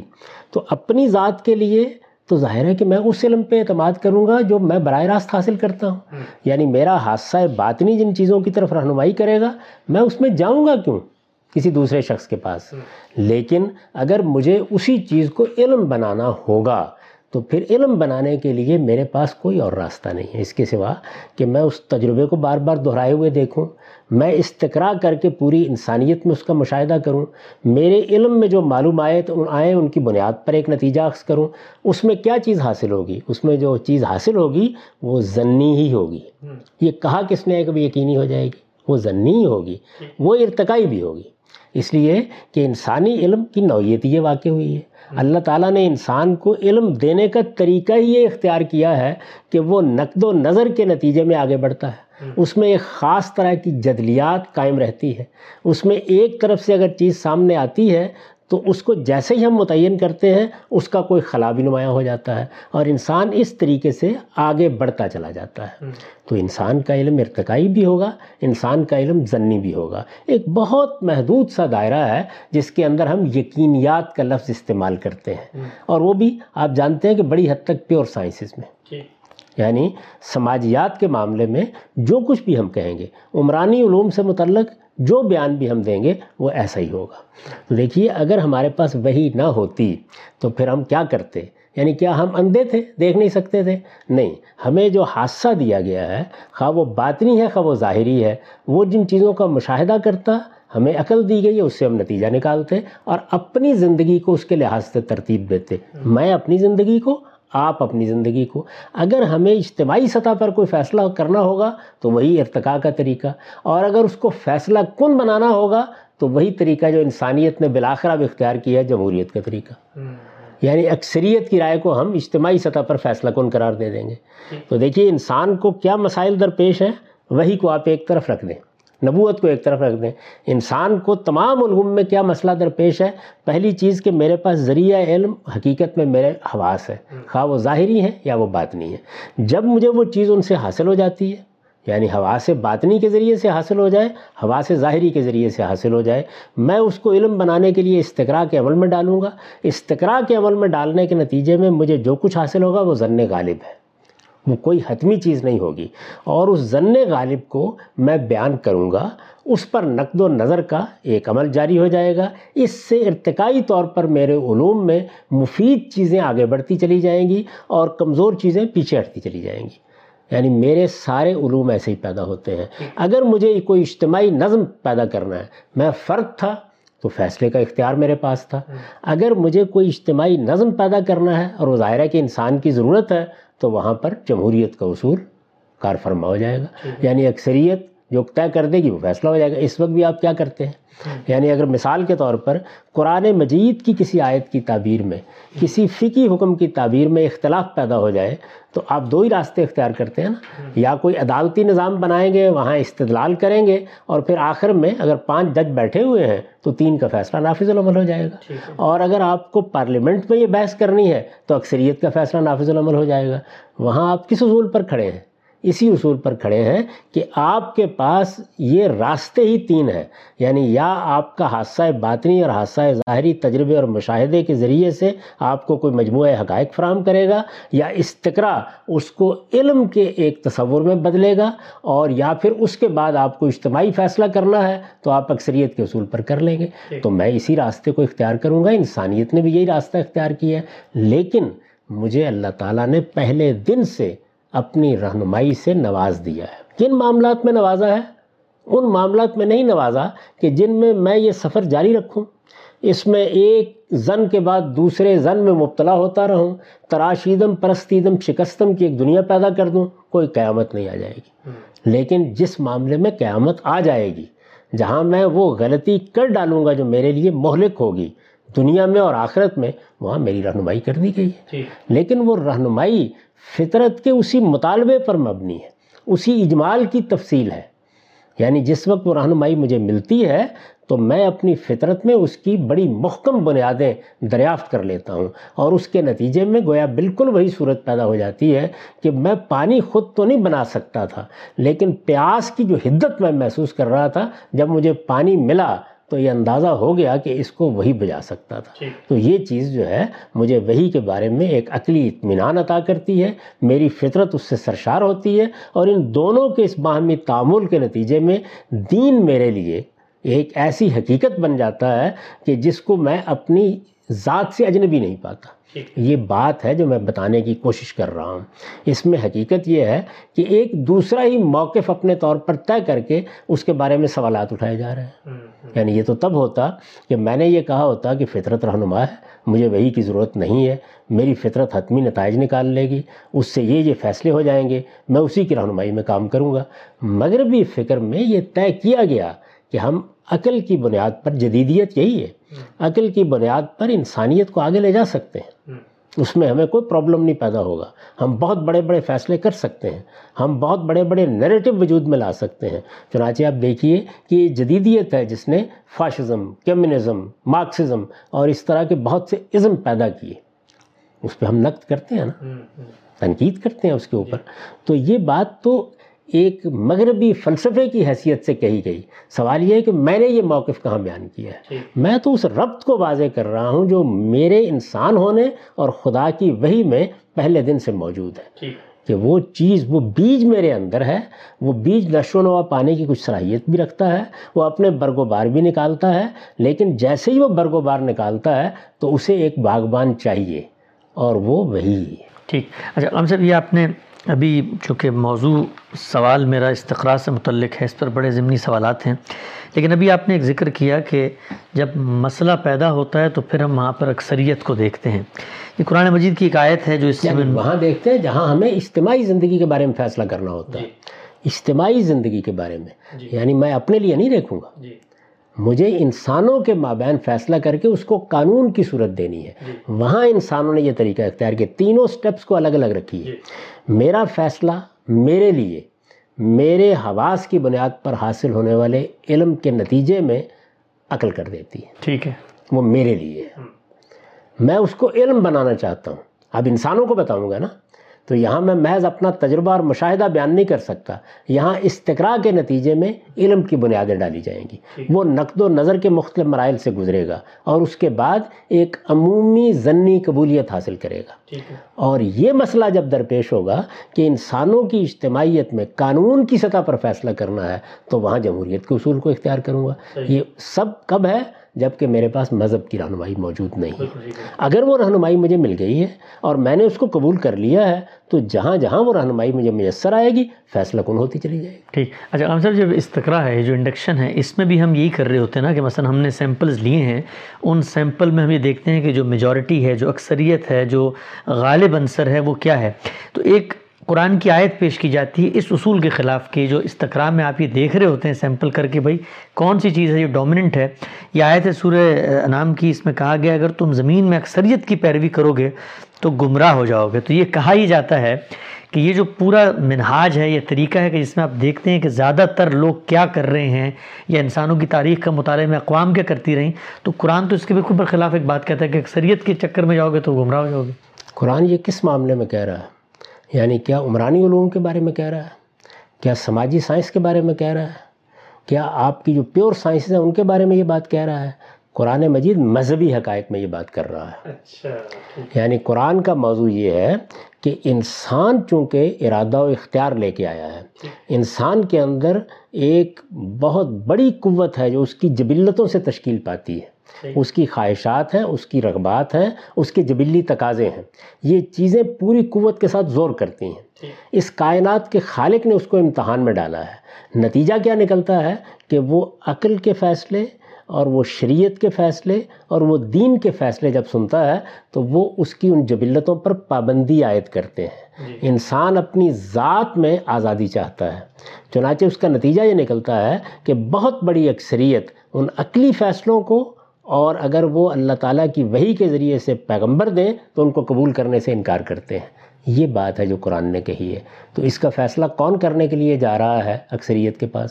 تو اپنی ذات کے لیے تو ظاہر ہے کہ میں اس علم پہ اعتماد کروں گا جو میں براہ راست حاصل کرتا ہوں۔ یعنی میرا حادثہ باطنی جن چیزوں کی طرف رہنمائی کرے گا میں اس میں جاؤں گا کیوں؟ کسی دوسرے شخص کے پاس۔ لیکن اگر مجھے اسی چیز کو علم بنانا ہوگا تو پھر علم بنانے کے لیے میرے پاس کوئی اور راستہ نہیں ہے۔ اس کے سوا کہ میں اس تجربے کو بار بار دہرائے ہوئے دیکھوں میں استقرا کر کے پوری انسانیت میں اس کا مشاہدہ کروں میرے علم میں جو معلوم آئے تو آئیں ان کی بنیاد پر ایک نتیجہ اخذ کروں۔ اس میں کیا چیز حاصل ہوگی؟ اس میں جو چیز حاصل ہوگی وہ ضنی ہی ہوگی۔ یہ کہا کس نے کبھی یقینی ہو جائے گی؟ وہ ضنی ہی ہوگی۔ وہ ارتقائی بھی ہوگی۔ اس لیے کہ انسانی علم کی نوعیت یہ واقع ہوئی ہے۔ اللہ تعالیٰ نے انسان کو علم دینے کا طریقہ ہی یہ اختیار کیا ہے کہ وہ نقد و نظر کے نتیجے میں آگے بڑھتا ہے۔ اس میں ایک خاص طرح کی جدلیات قائم رہتی ہے۔ اس میں ایک طرف سے اگر چیز سامنے آتی ہے تو اس کو جیسے ہی ہم متعین کرتے ہیں اس کا کوئی خلا بھی نمایاں ہو جاتا ہے اور انسان اس طریقے سے آگے بڑھتا چلا جاتا ہے۔ تو انسان کا علم ارتقائی بھی ہوگا انسان کا علم ضنی بھی ہوگا۔ ایک بہت محدود سا دائرہ ہے جس کے اندر ہم یقینیات کا لفظ استعمال کرتے ہیں۔ اور وہ بھی آپ جانتے ہیں کہ بڑی حد تک پیور سائنسز میں۔ جی۔ یعنی سماجیات کے معاملے میں جو کچھ بھی ہم کہیں گے عمرانی علوم سے متعلق جو بیان بھی ہم دیں گے وہ ایسا ہی ہوگا۔ تو دیکھیے، اگر ہمارے پاس وہی نہ ہوتی تو پھر ہم کیا کرتے؟ یعنی کیا ہم اندھے تھے؟ دیکھ نہیں سکتے تھے؟ نہیں۔ ہمیں جو حادثہ دیا گیا ہے، خواہ وہ باطنی ہے، خواہ وہ ظاہری ہے، وہ جن چیزوں کا مشاہدہ کرتا، ہمیں عقل دی گئی ہے، اس سے ہم نتیجہ نکالتے اور اپنی زندگی کو اس کے لحاظ سے ترتیب دیتے۔ میں اپنی زندگی کو آپ اپنی زندگی کو اگر ہمیں اجتماعی سطح پر کوئی فیصلہ کرنا ہوگا تو وہی ارتقاء کا طریقہ اور اگر اس کو فیصلہ کن بنانا ہوگا تو وہی طریقہ جو انسانیت نے بالآخرہ بھی اختیار کیا ہے جمہوریت کا طریقہ۔ یعنی اکثریت کی رائے کو ہم اجتماعی سطح پر فیصلہ کن قرار دے دیں گے۔ تو دیکھیے انسان کو کیا مسائل درپیش ہیں وہی کو آپ ایک طرف رکھ دیں۔ نبوت کو ایک طرف رکھ دیں۔ انسان کو تمام علوم میں کیا مسئلہ درپیش ہے؟ پہلی چیز کہ میرے پاس ذریعہ علم حقیقت میں میرے حواس ہے۔ خواہ وہ ظاہری ہے یا وہ باطنی ہے جب مجھے وہ چیز ان سے حاصل ہو جاتی ہے یعنی ہوا سے باطنی کے ذریعے سے حاصل ہو جائے ہوا سے ظاہری کے ذریعے سے حاصل ہو جائے، میں اس کو علم بنانے کے لیے استقرا کے عمل میں ڈالوں گا۔ استقرا کے عمل میں ڈالنے کے نتیجے میں مجھے جو کچھ حاصل ہوگا وہ ضن غالب ہے۔ وہ کوئی حتمی چیز نہیں ہوگی۔ اور اس ضن غالب کو میں بیان کروں گا۔ اس پر نقد و نظر کا ایک عمل جاری ہو جائے گا۔ اس سے ارتقائی طور پر میرے علوم میں مفید چیزیں آگے بڑھتی چلی جائیں گی اور کمزور چیزیں پیچھے ہٹتی چلی جائیں گی۔ یعنی میرے سارے علوم ایسے ہی پیدا ہوتے ہیں۔ اگر مجھے کوئی اجتماعی نظم پیدا کرنا ہے، میں فرد تھا تو فیصلے کا اختیار میرے پاس تھا۔ اگر مجھے کوئی اجتماعی نظم پیدا کرنا ہے اور وہ ظاہر ہے کہ انسان کی ضرورت ہے تو وہاں پر جمہوریت کا اصول کار فرما ہو جائے گا۔ یعنی اکثریت جو طے کر دے گی وہ فیصلہ ہو جائے گا۔ اس وقت بھی آپ کیا کرتے ہیں؟ یعنی اگر مثال کے طور پر قرآن مجید کی کسی آیت کی تعبیر میں کسی فقی حکم کی تعبیر میں اختلاف پیدا ہو جائے تو آپ دو ہی راستے اختیار کرتے ہیں نا۔ یا کوئی عدالتی نظام بنائیں گے وہاں استدلال کریں گے اور پھر آخر میں اگر پانچ جج بیٹھے ہوئے ہیں تو تین کا فیصلہ نافذ العمل ہو جائے گا۔ اور اگر آپ کو پارلیمنٹ میں یہ بحث کرنی ہے تو اکثریت کا فیصلہ نافذ العمل ہو جائے گا۔ وہاں آپ کس اصول پر کھڑے ہیں؟ اسی اصول پر کھڑے ہیں کہ آپ کے پاس یہ راستے ہی تین ہیں۔ یعنی یا آپ کا حادثہ باطنی اور حادثہ ظاہری تجربے اور مشاہدے کے ذریعے سے آپ کو کوئی مجموعہ حقائق فراہم کرے گا یا استقرا اس کو علم کے ایک تصور میں بدلے گا اور یا پھر اس کے بعد آپ کو اجتماعی فیصلہ کرنا ہے تو آپ اکثریت کے اصول پر کر لیں گے۔ تو میں اسی راستے کو اختیار کروں گا انسانیت نے بھی یہی راستہ اختیار کیا ہے۔ لیکن مجھے اللہ تعالیٰ نے پہلے دن سے اپنی رہنمائی سے نواز دیا ہے۔ کن معاملات میں نوازا ہے ان معاملات میں نہیں نوازا کہ جن میں میں یہ سفر جاری رکھوں۔ اس میں ایک زن کے بعد دوسرے زن میں مبتلا ہوتا رہوں تراشیدم پرستیدم شکستم کی ایک دنیا پیدا کر دوں کوئی قیامت نہیں آ جائے گی۔ لیکن جس معاملے میں قیامت آ جائے گی جہاں میں وہ غلطی کر ڈالوں گا جو میرے لیے مہلک ہوگی دنیا میں اور آخرت میں وہاں میری رہنمائی کر دی گئی ہے۔ لیکن وہ رہنمائی فطرت کے اسی مطالبے پر مبنی ہے، اسی اجمال کی تفصیل ہے۔ یعنی جس وقت وہ رہنمائی مجھے ملتی ہے، تو میں اپنی فطرت میں اس کی بڑی محکم بنیادیں دریافت کر لیتا ہوں۔ اور اس کے نتیجے میں گویا بالکل وہی صورت پیدا ہو جاتی ہے کہ میں پانی خود تو نہیں بنا سکتا تھا، لیکن پیاس کی جو حدت میں محسوس کر رہا تھا، جب مجھے پانی ملا تو یہ اندازہ ہو گیا کہ اس کو وہی بجا سکتا تھا۔ تو یہ چیز جو ہے مجھے وہی کے بارے میں ایک عقلی اطمینان عطا کرتی ہے میری فطرت اس سے سرشار ہوتی ہے اور ان دونوں کے اس باہمی تعامل کے نتیجے میں دین میرے لیے ایک ایسی حقیقت بن جاتا ہے کہ جس کو میں اپنی ذات سے اجنبی نہیں پاتا۔ یہ بات ہے جو میں بتانے کی کوشش کر رہا ہوں۔ اس میں حقیقت یہ ہے کہ ایک دوسرا ہی موقف اپنے طور پر طے کر کے اس کے بارے میں سوالات اٹھائے جا رہے ہیں۔ یعنی یہ تو تب ہوتا کہ میں نے یہ کہا ہوتا کہ فطرت رہنما ہے مجھے وہی کی ضرورت نہیں ہے میری فطرت حتمی نتائج نکال لے گی اس سے یہ یہ فیصلے ہو جائیں گے میں اسی کی رہنمائی میں کام کروں گا۔ مغربی فکر میں یہ طے کیا گیا کہ ہم عقل کی بنیاد پر جدیدیت یہی ہے عقل کی بنیاد پر انسانیت کو آگے لے جا سکتے ہیں۔ اس میں ہمیں کوئی پرابلم نہیں پیدا ہوگا۔ ہم بہت بڑے بڑے فیصلے کر سکتے ہیں۔ ہم بہت بڑے بڑے نیریٹو وجود میں لا سکتے ہیں۔ چنانچہ آپ دیکھیے کہ یہ جدیدیت ہے جس نے فاشزم کمیونزم مارکسزم اور اس طرح کے بہت سے ازم پیدا کیے۔ اس پہ ہم نقد کرتے ہیں نا تنقید کرتے ہیں اس کے اوپر۔ تو یہ بات تو ایک مغربی فلسفے کی حیثیت سے کہی گئی۔ سوال یہ ہے کہ میں نے یہ موقف کہاں بیان کیا ہے؟ میں تو اس ربط کو واضح کر رہا ہوں جو میرے انسان ہونے اور خدا کی وہی میں پہلے دن سے موجود ہے۔ کہ وہ چیز وہ بیج میرے اندر ہے وہ بیج نشو و نما پانے کی کچھ صلاحیت بھی رکھتا ہے وہ اپنے برگ و بار بھی نکالتا ہے لیکن جیسے ہی وہ برگ و بار نکالتا ہے تو اسے ایک باغبان چاہیے اور وہ وہی۔ ٹھیک۔ اچھا ہم صاحب یہ آپ نے ابھی چونکہ موضوع سوال میرا استقرا سے متعلق ہے اس پر بڑے ضمنی سوالات ہیں لیکن ابھی آپ نے ایک ذکر کیا کہ جب مسئلہ پیدا ہوتا ہے تو پھر ہم وہاں پر اکثریت کو دیکھتے ہیں یہ قرآن مجید کی ایک آیت ہے جو اس یعنی وہاں دیکھتے ہیں جہاں ہمیں اجتماعی زندگی کے بارے میں فیصلہ کرنا ہوتا ہے جی۔ اجتماعی زندگی کے بارے میں جی۔ یعنی میں اپنے لیے نہیں دیکھوں گا جی۔ مجھے انسانوں کے مابین فیصلہ کر کے اس کو قانون کی صورت دینی ہے۔ جی۔ وہاں انسانوں نے یہ طریقہ اختیار کیا۔ تینوں سٹیپس کو الگ الگ رکھی ہے۔ جی۔ میرا فیصلہ میرے لیے میرے حواس کی بنیاد پر حاصل ہونے والے علم کے نتیجے میں عقل کر دیتی ہے۔ ٹھیک ہے۔ وہ میرے لیے ہے۔ میں اس کو علم بنانا چاہتا ہوں۔ اب انسانوں کو بتاؤں گا نا۔ تو یہاں میں محض اپنا تجربہ اور مشاہدہ بیان نہیں کر سکتا یہاں استقرا کے نتیجے میں علم کی بنیادیں ڈالی جائیں گی۔ وہ نقد و نظر کے مختلف مرائل سے گزرے گا اور اس کے بعد ایک عمومی ضنی قبولیت حاصل کرے گا۔ اور یہ مسئلہ جب درپیش ہوگا کہ انسانوں کی اجتماعیت میں قانون کی سطح پر فیصلہ کرنا ہے تو وہاں جمہوریت کے اصول کو اختیار کروں گا۔ یہ سب کب ہے؟ جبکہ میرے پاس مذہب کی رہنمائی موجود نہیں۔ اگر وہ رہنمائی مجھے مل گئی ہے اور میں نے اس کو قبول کر لیا ہے تو جہاں جہاں وہ رہنمائی مجھے میسر آئے گی فیصلہ کن ہوتی چلی جائے گی۔ ٹھیک۔ اچھا ہم صاحب جب استقرا ہے جو انڈکشن ہے اس میں بھی ہم یہی کر رہے ہوتے ہیں نا کہ مثلا ہم نے سیمپلز لیے ہیں ان سیمپل میں ہم یہ دیکھتے ہیں کہ جو میجورٹی ہے جو اکثریت ہے جو غالب عنصر ہے وہ کیا ہے؟ تو ایک قرآن کی آیت پیش کی جاتی ہے اس اصول کے خلاف کہ جو استقرا میں آپ یہ دیکھ رہے ہوتے ہیں سیمپل کر کے بھائی، کون سی چیز ہے جو ڈومیننٹ ہے؟ یہ آیت ہے سورہ انعام کی اس میں کہا گیا، اگر تم زمین میں اکثریت کی پیروی کرو گے تو گمراہ ہو جاؤ گے۔ تو یہ کہا ہی جاتا ہے کہ یہ جو پورا منہاج ہے، یہ طریقہ ہے کہ جس میں آپ دیکھتے ہیں کہ زیادہ تر لوگ کیا کر رہے ہیں، یا انسانوں کی تاریخ کا مطالعہ میں اقوام کیا کرتی رہیں۔ تو قرآن تو اس کے بالکل برخلاف خلاف ایک بات کہتا ہے کہ اکثریت کے چکر میں جاؤ گے تو گمراہ ہو جاؤ گے۔ قرآن یہ کس معاملے میں کہہ رہا ہے؟ یعنی کیا عمرانی علوم کے بارے میں کہہ رہا ہے؟ کیا سماجی سائنس کے بارے میں کہہ رہا ہے؟ کیا آپ کی جو پیور سائنس ہیں ان کے بارے میں یہ بات کہہ رہا ہے؟ قرآن مجید مذہبی حقائق میں یہ بات کر رہا ہے۔ اچھا یعنی قرآن کا موضوع یہ ہے کہ انسان چونکہ ارادہ و اختیار لے کے آیا ہے انسان کے اندر ایک بہت بڑی قوت ہے جو اس کی جبلتوں سے تشکیل پاتی ہے۔ اس کی خواہشات ہیں اس کی رغبات ہیں اس کے جبلی تقاضے ہیں۔ یہ چیزیں پوری قوت کے ساتھ زور کرتی ہیں۔ اس کائنات کے خالق نے اس کو امتحان میں ڈالا ہے۔ نتیجہ کیا نکلتا ہے؟ کہ وہ عقل کے فیصلے اور وہ شریعت کے فیصلے اور وہ دین کے فیصلے جب سنتا ہے تو وہ اس کی ان جبلتوں پر پابندی عائد کرتے ہیں۔ جی۔ انسان اپنی ذات میں آزادی چاہتا ہے۔ چنانچہ اس کا نتیجہ یہ نکلتا ہے کہ بہت بڑی اکثریت ان عقلی فیصلوں کو اور اگر وہ اللہ تعالیٰ کی وہی کے ذریعے سے پیغمبر دیں تو ان کو قبول کرنے سے انکار کرتے ہیں۔ یہ بات ہے جو قرآن نے کہی ہے۔ تو اس کا فیصلہ کون کرنے کے لیے جا رہا ہے اکثریت کے پاس؟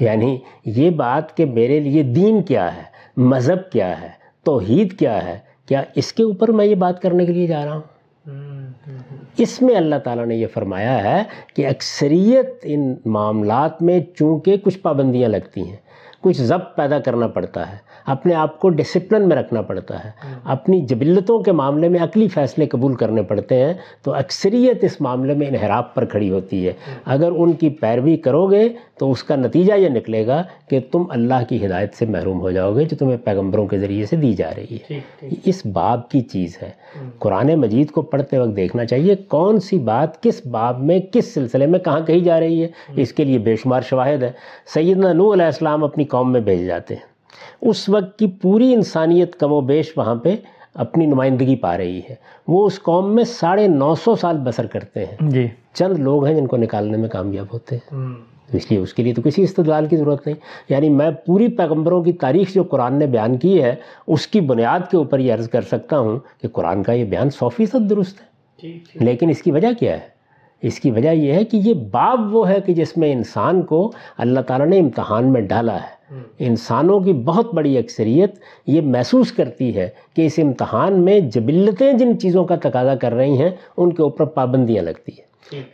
یعنی یہ بات کہ میرے لیے دین کیا ہے مذہب کیا ہے توحید کیا ہے کیا اس کے اوپر میں یہ بات کرنے کے لیے جا رہا ہوں۔ اس میں اللہ تعالیٰ نے یہ فرمایا ہے کہ اکثریت ان معاملات میں چونکہ کچھ پابندیاں لگتی ہیں کچھ ضبط پیدا کرنا پڑتا ہے اپنے آپ کو ڈسپلن میں رکھنا پڑتا ہے۔ اپنی جبلتوں کے معاملے میں عقلی فیصلے قبول کرنے پڑتے ہیں تو اکثریت اس معاملے میں انحراف پر کھڑی ہوتی ہے۔ اگر ان کی پیروی کرو گے تو اس کا نتیجہ یہ نکلے گا کہ تم اللہ کی ہدایت سے محروم ہو جاؤ گے جو تمہیں پیغمبروں کے ذریعے سے دی جا رہی ہے۔ اس باب کی چیز ہے۔ قرآن مجید کو پڑھتے وقت دیکھنا چاہیے کون سی بات کس باب میں کس سلسلے میں کہاں کہی جا رہی ہے۔ اس کے لیے بے شمار شواہد ہے۔ سیدنا نو علیہ السلام اپنی قوم میں بھیج جاتے ہیں۔ اس وقت کی پوری انسانیت کم و بیش وہاں پہ اپنی نمائندگی پا رہی ہے۔ وہ اس قوم میں ساڑھے نو سو سال بسر کرتے ہیں۔ جی۔ چند لوگ ہیں جن کو نکالنے میں کامیاب ہوتے ہیں۔ اس لیے اس کے لیے تو کسی استدلال کی ضرورت نہیں۔ یعنی میں پوری پیغمبروں کی تاریخ جو قرآن نے بیان کی ہے اس کی بنیاد کے اوپر یہ عرض کر سکتا ہوں کہ قرآن کا یہ بیان سو فیصد درست ہے۔ لیکن اس کی وجہ کیا ہے؟ اس کی وجہ یہ ہے کہ یہ باب وہ ہے کہ جس میں انسان کو اللہ تعالیٰ نے امتحان میں ڈالا ہے۔ انسانوں کی بہت بڑی اکثریت یہ محسوس کرتی ہے کہ اس امتحان میں جبلتیں جن چیزوں کا تقاضا کر رہی ہیں ان کے اوپر پابندیاں لگتی ہیں۔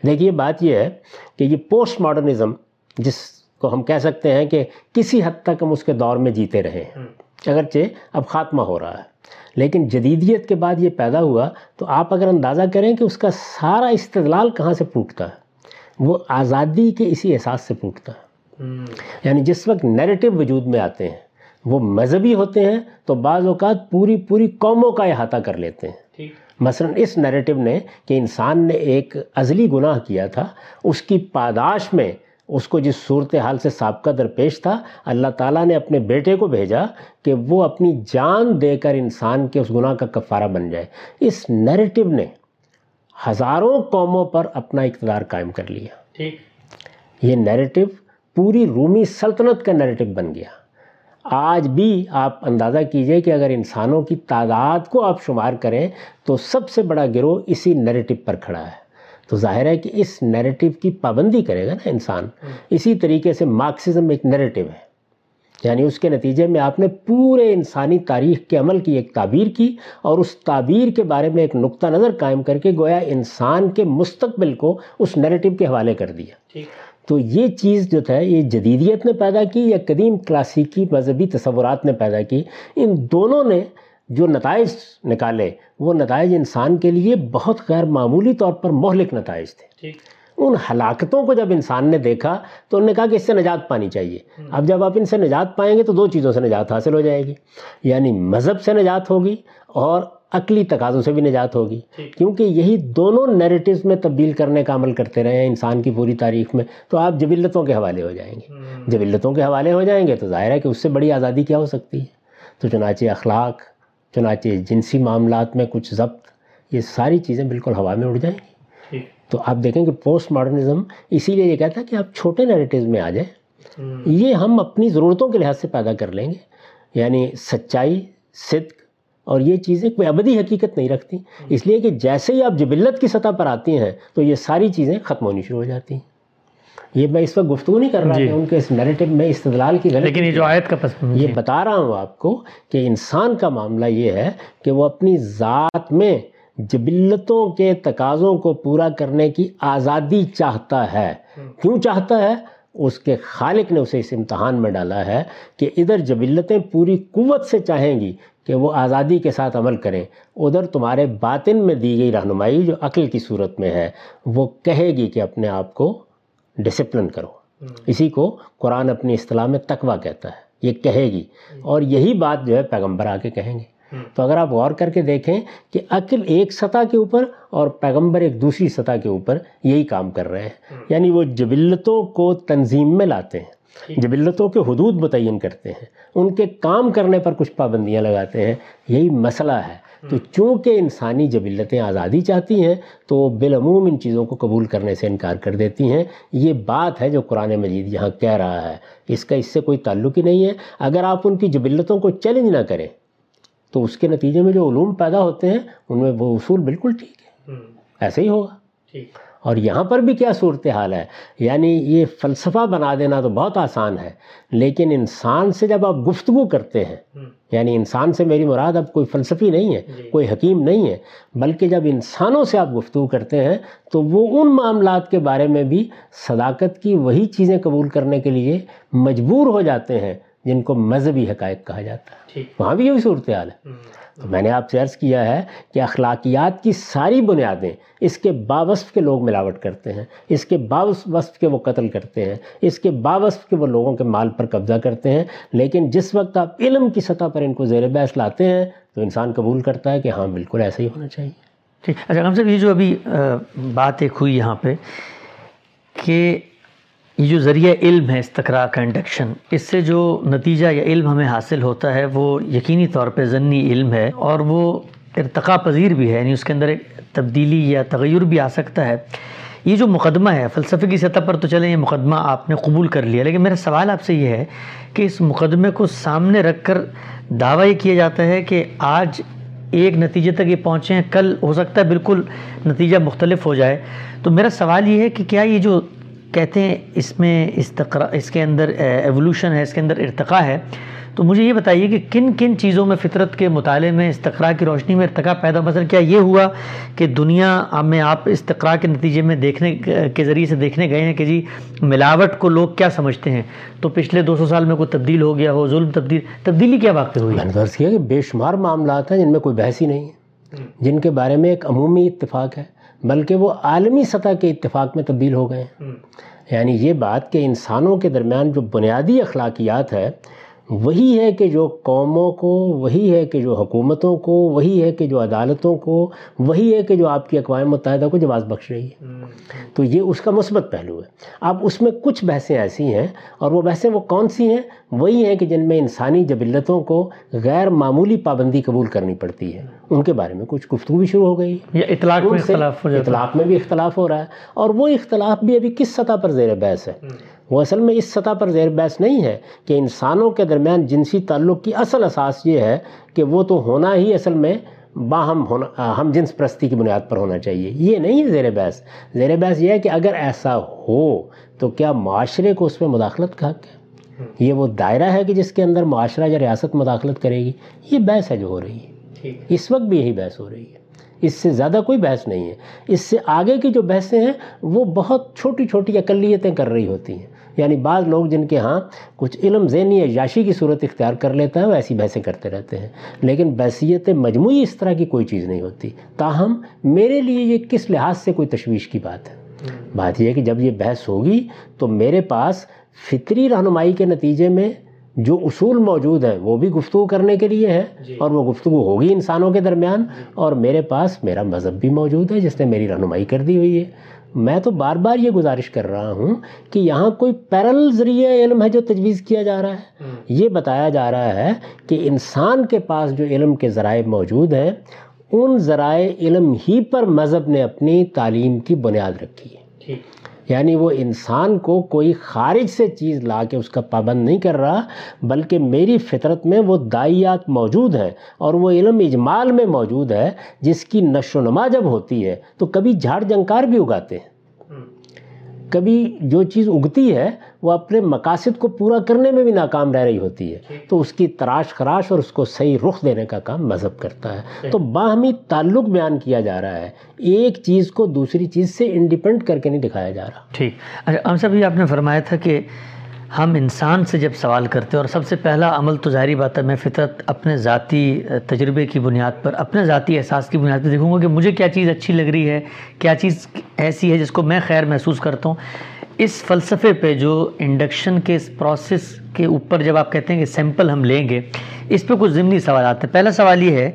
دیکھیے بات یہ ہے کہ یہ پوسٹ ماڈرنزم جس کو ہم کہہ سکتے ہیں کہ کسی حد تک ہم اس کے دور میں جیتے رہے ہیں۔ اگرچہ اب خاتمہ ہو رہا ہے۔ لیکن جدیدیت کے بعد یہ پیدا ہوا تو آپ اگر اندازہ کریں کہ اس کا سارا استدلال کہاں سے پھوٹتا ہے؟ وہ آزادی کے اسی احساس سے پھوٹتا ہے۔ یعنی جس وقت نیریٹو وجود میں آتے ہیں وہ مذہبی ہوتے ہیں تو بعض اوقات پوری پوری قوموں کا احاطہ کر لیتے ہیں۔ مثلا اس نیریٹو نے کہ انسان نے ایک ازلی گناہ کیا تھا اس کی پاداش میں اس کو جس صورتحال سے سابقہ درپیش تھا اللہ تعالیٰ نے اپنے بیٹے کو بھیجا کہ وہ اپنی جان دے کر انسان کے اس گناہ کا کفارہ بن جائے۔ اس نیریٹو نے ہزاروں قوموں پر اپنا اقتدار قائم کر لیا۔ یہ نیریٹو پوری رومی سلطنت کا نیریٹو بن گیا۔ آج بھی آپ اندازہ کیجیے کہ اگر انسانوں کی تعداد کو آپ شمار کریں تو سب سے بڑا گروہ اسی نیریٹو پر کھڑا ہے۔ تو ظاہر ہے کہ اس نیریٹو کی پابندی کرے گا نا انسان۔ اسی طریقے سے مارکسزم ایک نیریٹو ہے۔ یعنی اس کے نتیجے میں آپ نے پورے انسانی تاریخ کے عمل کی ایک تعبیر کی اور اس تعبیر کے بارے میں ایک نقطہ نظر قائم کر کے گویا انسان کے مستقبل کو اس نیریٹو کے حوالے کر دیا۔ تو یہ چیز جو تھا یہ جدیدیت نے پیدا کی یا قدیم کلاسیکی مذہبی تصورات نے پیدا کی ان دونوں نے جو نتائج نکالے وہ نتائج انسان کے لیے بہت غیر معمولی طور پر مہلک نتائج تھے۔ ان ہلاکتوں کو جب انسان نے دیکھا تو انہوں نے کہا کہ اس سے نجات پانی چاہیے۔ اب جب آپ ان سے نجات پائیں گے تو دو چیزوں سے نجات حاصل ہو جائے گی۔ یعنی مذہب سے نجات ہوگی اور عقلی تقاضوں سے بھی نجات ہوگی۔ کیونکہ یہی دونوں نیریٹیوز میں تبدیل کرنے کا عمل کرتے رہے ہیں انسان کی پوری تاریخ میں تو آپ جبلتوں کے حوالے ہو جائیں گے۔ جبلتوں کے حوالے ہو جائیں گے تو ظاہر ہے کہ اس سے بڑی آزادی کیا ہو سکتی ہے؟ تو چنانچہ اخلاق چنانچہ جنسی معاملات میں کچھ ضبط یہ ساری چیزیں بالکل ہوا میں اڑ جائیں گی۔ تو آپ دیکھیں کہ پوسٹ ماڈرنزم اسی لیے یہ کہتا ہے کہ آپ چھوٹے نیریٹیوز میں آ جائیں۔ یہ ہم اپنی ضرورتوں کے لحاظ سے پیدا کر لیں گے۔ یعنی سچائی صدق اور یہ چیزیں کوئی ابدی حقیقت نہیں رکھتی۔ اس لیے کہ جیسے ہی آپ جبلت کی سطح پر آتی ہیں تو یہ ساری چیزیں ختم ہونی شروع ہو جاتی ہیں۔ یہ میں اس وقت گفتگو نہیں کر رہا جی۔ کہ ان کے اس نیریٹو میں استدلال کی غلط لیکن یہ جو آیت کا پس یہ بتا رہا ہوں آپ کو کہ انسان کا معاملہ یہ ہے کہ وہ اپنی ذات میں جبلتوں کے تقاضوں کو پورا کرنے کی آزادی چاہتا ہے۔ کیوں چاہتا ہے؟ اس کے خالق نے اسے اس امتحان میں ڈالا ہے کہ ادھر جبلتیں پوری قوت سے چاہیں گی کہ وہ آزادی کے ساتھ عمل کریں۔ ادھر تمہارے باطن میں دی گئی رہنمائی جو عقل کی صورت میں ہے وہ کہے گی کہ اپنے آپ کو ڈسپلن کرو۔ اسی کو قرآن اپنی اصطلاح میں تقوی کہتا ہے یہ کہے گی۔ اور یہی بات جو ہے پیغمبر آ کے کہیں گے۔ تو اگر آپ غور کر کے دیکھیں کہ عقل ایک سطح کے اوپر اور پیغمبر ایک دوسری سطح کے اوپر یہی کام کر رہے ہیں۔ یعنی وہ جبلتوں کو تنظیم میں لاتے ہیں جبلتوں کے حدود متعین کرتے ہیں۔ ان کے کام کرنے پر کچھ پابندیاں لگاتے ہیں۔ یہی مسئلہ ہے۔ تو چونکہ انسانی جبلتیں آزادی چاہتی ہیں تو وہ بالعموم ان چیزوں کو قبول کرنے سے انکار کر دیتی ہیں۔ یہ بات ہے جو قرآن مجید یہاں کہہ رہا ہے۔ اس کا اس سے کوئی تعلق ہی نہیں ہے۔ اگر آپ ان کی جبلتوں کو چیلنج نہ کریں تو اس کے نتیجے میں جو علوم پیدا ہوتے ہیں ان میں وہ اصول بالکل ٹھیک ہے ایسے ہی ہوگا۔ اور یہاں پر بھی کیا صورتحال ہے؟ یعنی یہ فلسفہ بنا دینا تو بہت آسان ہے لیکن انسان سے جب آپ گفتگو کرتے ہیں یعنی انسان سے میری مراد اب کوئی فلسفی نہیں ہے جی۔ کوئی حکیم نہیں ہے بلکہ جب انسانوں سے آپ گفتگو کرتے ہیں تو وہ ان معاملات کے بارے میں بھی صداقت کی وہی چیزیں قبول کرنے کے لیے مجبور ہو جاتے ہیں جن کو مذہبی حقائق کہا جاتا ہے۔ وہاں بھی یہی صورتحال ہے۔ تو میں نے آپ سے عرض کیا ہے کہ اخلاقیات کی ساری بنیادیں اس کے باوصف کے لوگ ملاوٹ کرتے ہیں، اس کے باوصف کے وہ قتل کرتے ہیں، اس کے باوصف کے وہ لوگوں کے مال پر قبضہ کرتے ہیں، لیکن جس وقت آپ علم کی سطح پر ان کو زیر بحث لاتے ہیں تو انسان قبول کرتا ہے کہ ہاں بالکل ایسا ہی ہونا چاہیے۔ ٹھیک اچھا ہم صاحب، یہ جو ابھی بات ایک ہوئی یہاں پہ کہ یہ جو ذریعہ علم ہے استقراء کا انڈکشن، اس سے جو نتیجہ یا علم ہمیں حاصل ہوتا ہے، وہ یقینی طور پہ ضنی علم ہے اور وہ ارتقاء پذیر بھی ہے یعنی اس کے اندر ایک تبدیلی یا تغیر بھی آ سکتا ہے۔ یہ جو مقدمہ ہے، فلسفے کی سطح پر تو چلیں، یہ مقدمہ آپ نے قبول کر لیا، لیکن میرا سوال آپ سے یہ ہے کہ اس مقدمے کو سامنے رکھ کر دعویٰ یہ کیا جاتا ہے کہ آج ایک نتیجے تک یہ پہنچے ہیں، کل ہو سکتا ہے بالکل نتیجہ مختلف ہو جائے۔ تو میرا سوال یہ ہے کہ کیا یہ جو کہتے ہیں اس میں استقرا اس کے اندر ایولوشن ہے اس کے اندر ارتقاء ہے۔ تو مجھے یہ بتائیے کہ کن کن چیزوں میں فطرت کے مطالعے میں استقراء کی روشنی میں ارتقاء پیدا مثلا کیا یہ ہوا کہ دنیا میں آپ استقراء کے نتیجے میں دیکھنے کے ذریعے سے دیکھنے گئے ہیں کہ جی ملاوٹ کو لوگ کیا سمجھتے ہیں؟ تو پچھلے دو سو سال میں کوئی تبدیل ہو گیا ہو ظلم تبدیل تبدیلی کیا واقع ہوئی؟ میں نے کیا کہ بے شمار معاملات ہیں جن میں کوئی بحث ہی نہیں ہے۔ جن کے بارے میں ایک عمومی اتفاق ہے۔ بلکہ وہ عالمی سطح کے اتفاق میں تبدیل ہو گئے ہیں۔ یعنی یہ بات کہ انسانوں کے درمیان جو بنیادی اخلاقیات ہے وہی ہے کہ جو قوموں کو وہی ہے کہ جو حکومتوں کو وہی ہے کہ جو عدالتوں کو وہی ہے کہ جو آپ کی اقوام متحدہ کو جواز بخش رہی ہے۔ تو یہ اس کا مثبت پہلو ہے۔ اب اس میں کچھ بحثیں ایسی ہیں اور وہ بحثیں وہ کون سی ہیں؟ وہی ہیں کہ جن میں انسانی جبلتوں کو غیر معمولی پابندی قبول کرنی پڑتی ہے۔ ان کے بارے میں کچھ گفتگو بھی شروع ہو گئی۔ یا اطلاق میں اختلاف ہو اطلاق میں بھی اختلاف ہو رہا ہے۔ اور وہ اختلاف بھی ابھی کس سطح پر زیر بحث ہے؟ وہ اصل میں اس سطح پر زیر بحث نہیں ہے کہ انسانوں کے درمیان جنسی تعلق کی اصل اساس یہ ہے کہ وہ تو ہونا ہی اصل میں باہم ہونا ہم جنس پرستی کی بنیاد پر ہونا چاہیے۔ یہ نہیں ہے زیر بحث۔ زیر بحث یہ ہے کہ اگر ایسا ہو تو کیا معاشرے کو اس میں مداخلت کا کیا یہ وہ دائرہ ہے کہ جس کے اندر معاشرہ یا ریاست مداخلت کرے گی۔ یہ بحث ہے جو ہو رہی ہے۔ اس وقت بھی یہی بحث ہو رہی ہے۔ اس سے زیادہ کوئی بحث نہیں ہے۔ اس سے آگے کی جو بحثیں ہیں وہ بہت چھوٹی چھوٹی اقلیتیں کر رہی ہوتی ہیں۔ یعنی بعض لوگ جن کے ہاں کچھ علم ذہنی عیاشی کی صورت اختیار کر لیتا ہے، وہ ایسی بحثیں کرتے رہتے ہیں۔ لیکن بحثیت مجموعی اس طرح کی کوئی چیز نہیں ہوتی۔ تاہم، میرے لیے یہ کس لحاظ سے کوئی تشویش کی بات ہے؟ بات یہ ہے کہ جب یہ بحث ہوگی تو میرے پاس فطری رہنمائی کے نتیجے میں جو اصول موجود ہیں وہ بھی گفتگو کرنے کے لیے ہے جی۔ اور وہ گفتگو ہوگی انسانوں کے درمیان۔ اور میرے پاس میرا مذہب بھی موجود ہے جس نے میری رہنمائی کر دی ہوئی ہے۔ میں تو بار بار یہ گزارش کر رہا ہوں کہ یہاں کوئی پیرل ذریعہ علم ہے جو تجویز کیا جا رہا ہے۔ یہ بتایا جا رہا ہے کہ انسان کے پاس جو علم کے ذرائع موجود ہیں ان ذرائع علم ہی پر مذہب نے اپنی تعلیم کی بنیاد رکھی ہے۔ یعنی وہ انسان کو کوئی خارج سے چیز لا کے اس کا پابند نہیں کر رہا، بلکہ میری فطرت میں وہ دائیات موجود ہیں اور وہ علم اجمال میں موجود ہے، جس کی نشو و نما جب ہوتی ہے تو کبھی جھاڑ جنکار بھی اگاتے ہیں۔ کبھی جو چیز اگتی ہے وہ اپنے مقاصد کو پورا کرنے میں بھی ناکام رہ رہی ہوتی ہے۔ تو اس کی تراش خراش اور اس کو صحیح رخ دینے کا کام مذہب کرتا ہے۔ تو باہمی تعلق بیان کیا جا رہا ہے۔ ایک چیز کو دوسری چیز سے انڈیپینڈ کر کے نہیں دکھایا جا رہا۔ ٹھیک۔ اچھا ہم صاحب یہ آپ نے فرمایا تھا کہ ہم انسان سے جب سوال کرتے ہیں اور سب سے پہلا عمل تو ظاہری بات ہے، میں فطرت اپنے ذاتی تجربے کی بنیاد پر، اپنے ذاتی احساس کی بنیاد پر دیکھوں گا کہ مجھے کیا چیز اچھی لگ رہی ہے، کیا چیز ایسی ہے جس کو میں خیر محسوس کرتا ہوں۔ اس فلسفے پہ جو انڈکشن کے اس پروسیس کے اوپر جب آپ کہتے ہیں کہ سیمپل ہم لیں گے، اس پہ کچھ ضمنی سوالات ہیں۔ پہلا سوال یہ ہے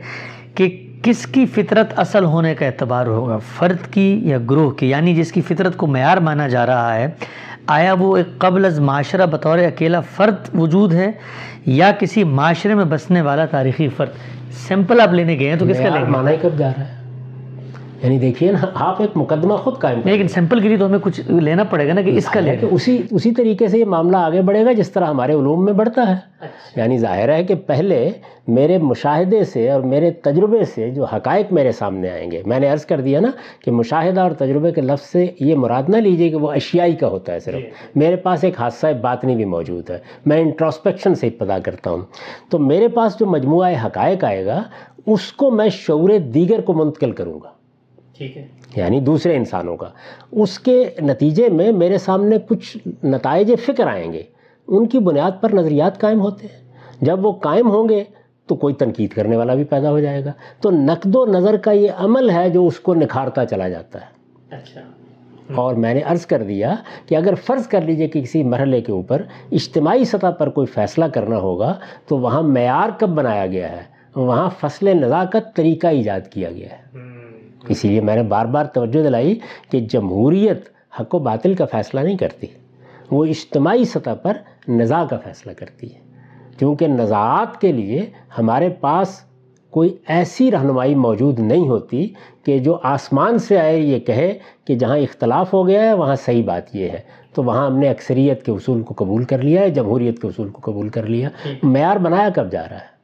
کہ کس کی فطرت اصل ہونے کا اعتبار ہوگا؟ فرد کی یا گروہ کی؟ یعنی جس کی فطرت کو معیار مانا جا رہا ہے آیا وہ ایک قبل از معاشرہ بطور اکیلا فرد وجود ہے یا کسی معاشرے میں بسنے والا تاریخی فرد؟ سیمپل آپ لینے گئے ہیں تو کس کا لیں مانا ہی کب جا رہا ہے؟ یعنی دیکھیے نا آپ ایک مقدمہ خود قائم لیکن سیمپل کے لیے تو ہمیں کچھ لینا پڑے گا نا کہ اس کا لے اسی اسی طریقے سے یہ معاملہ آگے بڑھے گا جس طرح ہمارے علوم میں بڑھتا ہے۔ اچھا۔ یعنی ظاہر ہے کہ پہلے میرے مشاہدے سے اور میرے تجربے سے جو حقائق میرے سامنے آئیں گے میں نے عرض کر دیا نا کہ مشاہدہ اور تجربے کے لفظ سے یہ مراد نہ لیجیے کہ وہ اشیائی کا ہوتا ہے صرف۔ جی۔ میرے پاس ایک حادثہ باطنی بھی موجود ہے۔ میں انٹراسپیکشن سے پتا کرتا ہوں۔ تو میرے پاس جو مجموعہ حقائق آئے گا اس کو میں شعور دیگر کو منتقل کروں گا۔ ٹھیک ہے۔ یعنی دوسرے انسانوں کا۔ اس کے نتیجے میں میرے سامنے کچھ نتائج فکر آئیں گے۔ ان کی بنیاد پر نظریات قائم ہوتے ہیں۔ جب وہ قائم ہوں گے تو کوئی تنقید کرنے والا بھی پیدا ہو جائے گا۔ تو نقد و نظر کا یہ عمل ہے جو اس کو نکھارتا چلا جاتا ہے۔ اچھا۔ اور میں نے عرض کر دیا کہ اگر فرض کر لیجیے کہ کسی مرحلے کے اوپر اجتماعی سطح پر کوئی فیصلہ کرنا ہوگا تو وہاں معیار کب بنایا گیا ہے؟ وہاں فصل نزاکت طریقہ ایجاد کیا گیا ہے۔ اسی لیے میں نے بار بار توجہ دلائی کہ جمہوریت حق و باطل کا فیصلہ نہیں کرتی وہ اجتماعی سطح پر نزاع کا فیصلہ کرتی ہے۔ کیونکہ نزاعات کے لیے ہمارے پاس کوئی ایسی رہنمائی موجود نہیں ہوتی کہ جو آسمان سے آئے یہ کہے کہ جہاں اختلاف ہو گیا ہے وہاں صحیح بات یہ ہے۔ تو وہاں ہم نے اکثریت کے اصول کو قبول کر لیا ہے جمہوریت کے اصول کو قبول کر لیا۔ معیار بنایا کب جا رہا ہے؟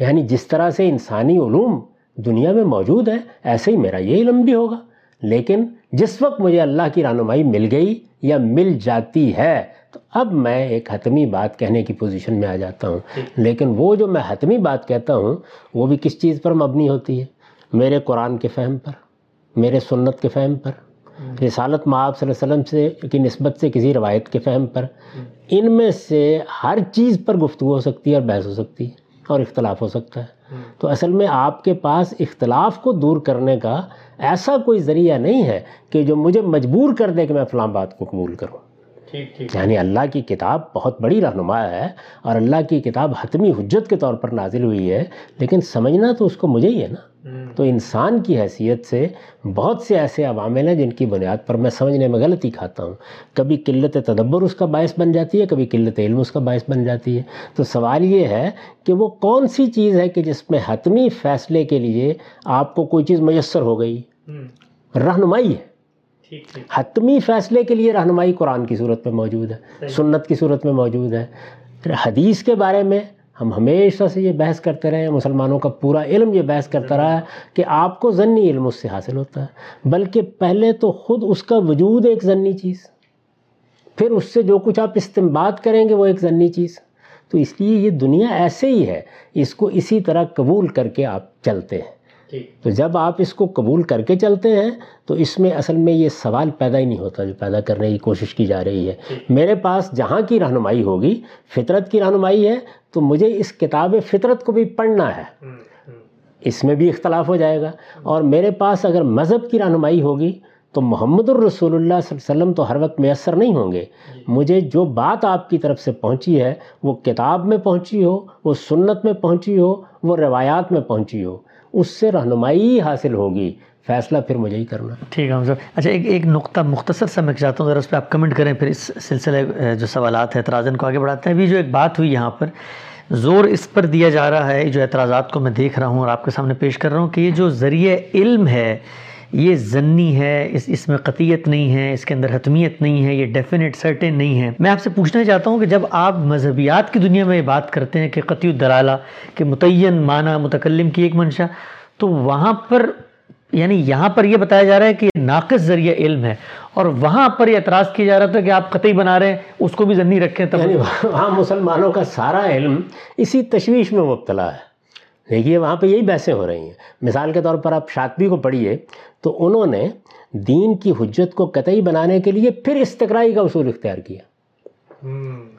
یعنی جس طرح سے انسانی علوم دنیا میں موجود ہے ایسے ہی میرا یہ علم بھی ہوگا۔ لیکن جس وقت مجھے اللہ کی رہنمائی مل گئی یا مل جاتی ہے تو اب میں ایک حتمی بات کہنے کی پوزیشن میں آ جاتا ہوں۔ لیکن وہ جو میں حتمی بات کہتا ہوں وہ بھی کس چیز پر مبنی ہوتی ہے؟ میرے قرآن کے فہم پر میرے سنت کے فہم پر رسالت معاب صلی اللہ علیہ وسلم سے کی نسبت سے کسی روایت کے فہم پر۔ ان میں سے ہر چیز پر گفتگو ہو سکتی ہے اور بحث ہو سکتی ہے اور اختلاف ہو سکتا ہے۔ تو اصل میں آپ کے پاس اختلاف کو دور کرنے کا ایسا کوئی ذریعہ نہیں ہے کہ جو مجھے مجبور کر دے کہ میں فلاں بات کو قبول کروں۔ یعنی اللہ کی کتاب بہت بڑی رہنما ہے اور اللہ کی کتاب حتمی حجت کے طور پر نازل ہوئی ہے لیکن سمجھنا تو اس کو مجھے ہی ہے نا۔ تو انسان کی حیثیت سے بہت سے ایسے عوامل ہیں جن کی بنیاد پر میں سمجھنے میں غلطی کھاتا ہوں۔ کبھی قلت تدبر اس کا باعث بن جاتی ہے کبھی قلت علم اس کا باعث بن جاتی ہے۔ تو سوال یہ ہے کہ وہ کون سی چیز ہے کہ جس میں حتمی فیصلے کے لیے آپ کو کوئی چیز میسر ہو گئی؟ رہنمائی ہے۔ حتمی فیصلے کے لیے رہنمائی قرآن کی صورت میں موجود ہے سنت کی صورت میں موجود ہے۔ حدیث کے بارے میں ہم ہمیشہ سے یہ بحث کرتے رہے ہیں مسلمانوں کا پورا علم یہ بحث کرتا رہا ہے کہ آپ کو ضنی علم اس سے حاصل ہوتا ہے بلکہ پہلے تو خود اس کا وجود ایک ضنی چیز پھر اس سے جو کچھ آپ استمباد کریں گے وہ ایک ضنی چیز۔ تو اس لیے یہ دنیا ایسے ہی ہے اس کو اسی طرح قبول کر کے آپ چلتے ہیں۔ تو جب آپ اس کو قبول کر کے چلتے ہیں تو اس میں اصل میں یہ سوال پیدا ہی نہیں ہوتا جو پیدا کرنے کی کوشش کی جا رہی ہے۔ میرے پاس جہاں کی رہنمائی ہوگی فطرت کی رہنمائی ہے تو مجھے اس کتاب فطرت کو بھی پڑھنا ہے۔ اس میں بھی اختلاف ہو جائے گا۔ اور میرے پاس اگر مذہب کی رہنمائی ہوگی تو محمد الرسول اللہ صلی اللہ علیہ وسلم تو ہر وقت میسر نہیں ہوں گے۔ جی۔ مجھے جو بات آپ کی طرف سے پہنچی ہے وہ کتاب میں پہنچی ہو وہ سنت میں پہنچی ہو وہ روایات میں پہنچی ہو۔ اس سے رہنمائی حاصل ہوگی۔ فیصلہ پھر مجھے ہی کرنا۔ ٹھیک ہے صاحب۔ اچھا ایک ایک نقطہ مختصر سا میں چاہتا ہوں ذرا اس پہ آپ کمنٹ کریں، پھر اس سلسلے جو سوالات ہیں اعتراضن کو آگے بڑھاتے ہیں۔ ابھی جو ایک بات ہوئی یہاں پر، زور اس پر دیا جا رہا ہے، جو اعتراضات کو میں دیکھ رہا ہوں اور آپ کے سامنے پیش کر رہا ہوں کہ یہ جو ذریعہ علم ہے یہ ضنی ہے، اس اس میں قطیت نہیں ہے، اس کے اندر حتمیت نہیں ہے، یہ ڈیفینیٹ سرٹن نہیں ہے۔ میں آپ سے پوچھنا چاہتا ہوں کہ جب آپ مذہبیات کی دنیا میں یہ بات کرتے ہیں کہ قطعی الدلالہ، کہ متعین معنی، متکلم کی ایک منشا، تو وہاں پر یعنی یہاں پر یہ بتایا جا رہا ہے کہ ناقص ذریعہ علم ہے، اور وہاں پر یہ اعتراض کیا جا رہا تھا کہ آپ قطعی بنا رہے ہیں، اس کو بھی ذنی رکھیں تب۔ یعنی وہاں مسلمانوں کا سارا علم اسی تشویش میں مبتلا ہے۔ دیکھیے وہاں پہ یہی بحثیں ہو رہی ہیں۔ مثال کے طور پر آپ شاطبی کو پڑھیے تو انہوں نے دین کی حجت کو قطعی بنانے کے لیے پھر استقرائی کا اصول اختیار کیا۔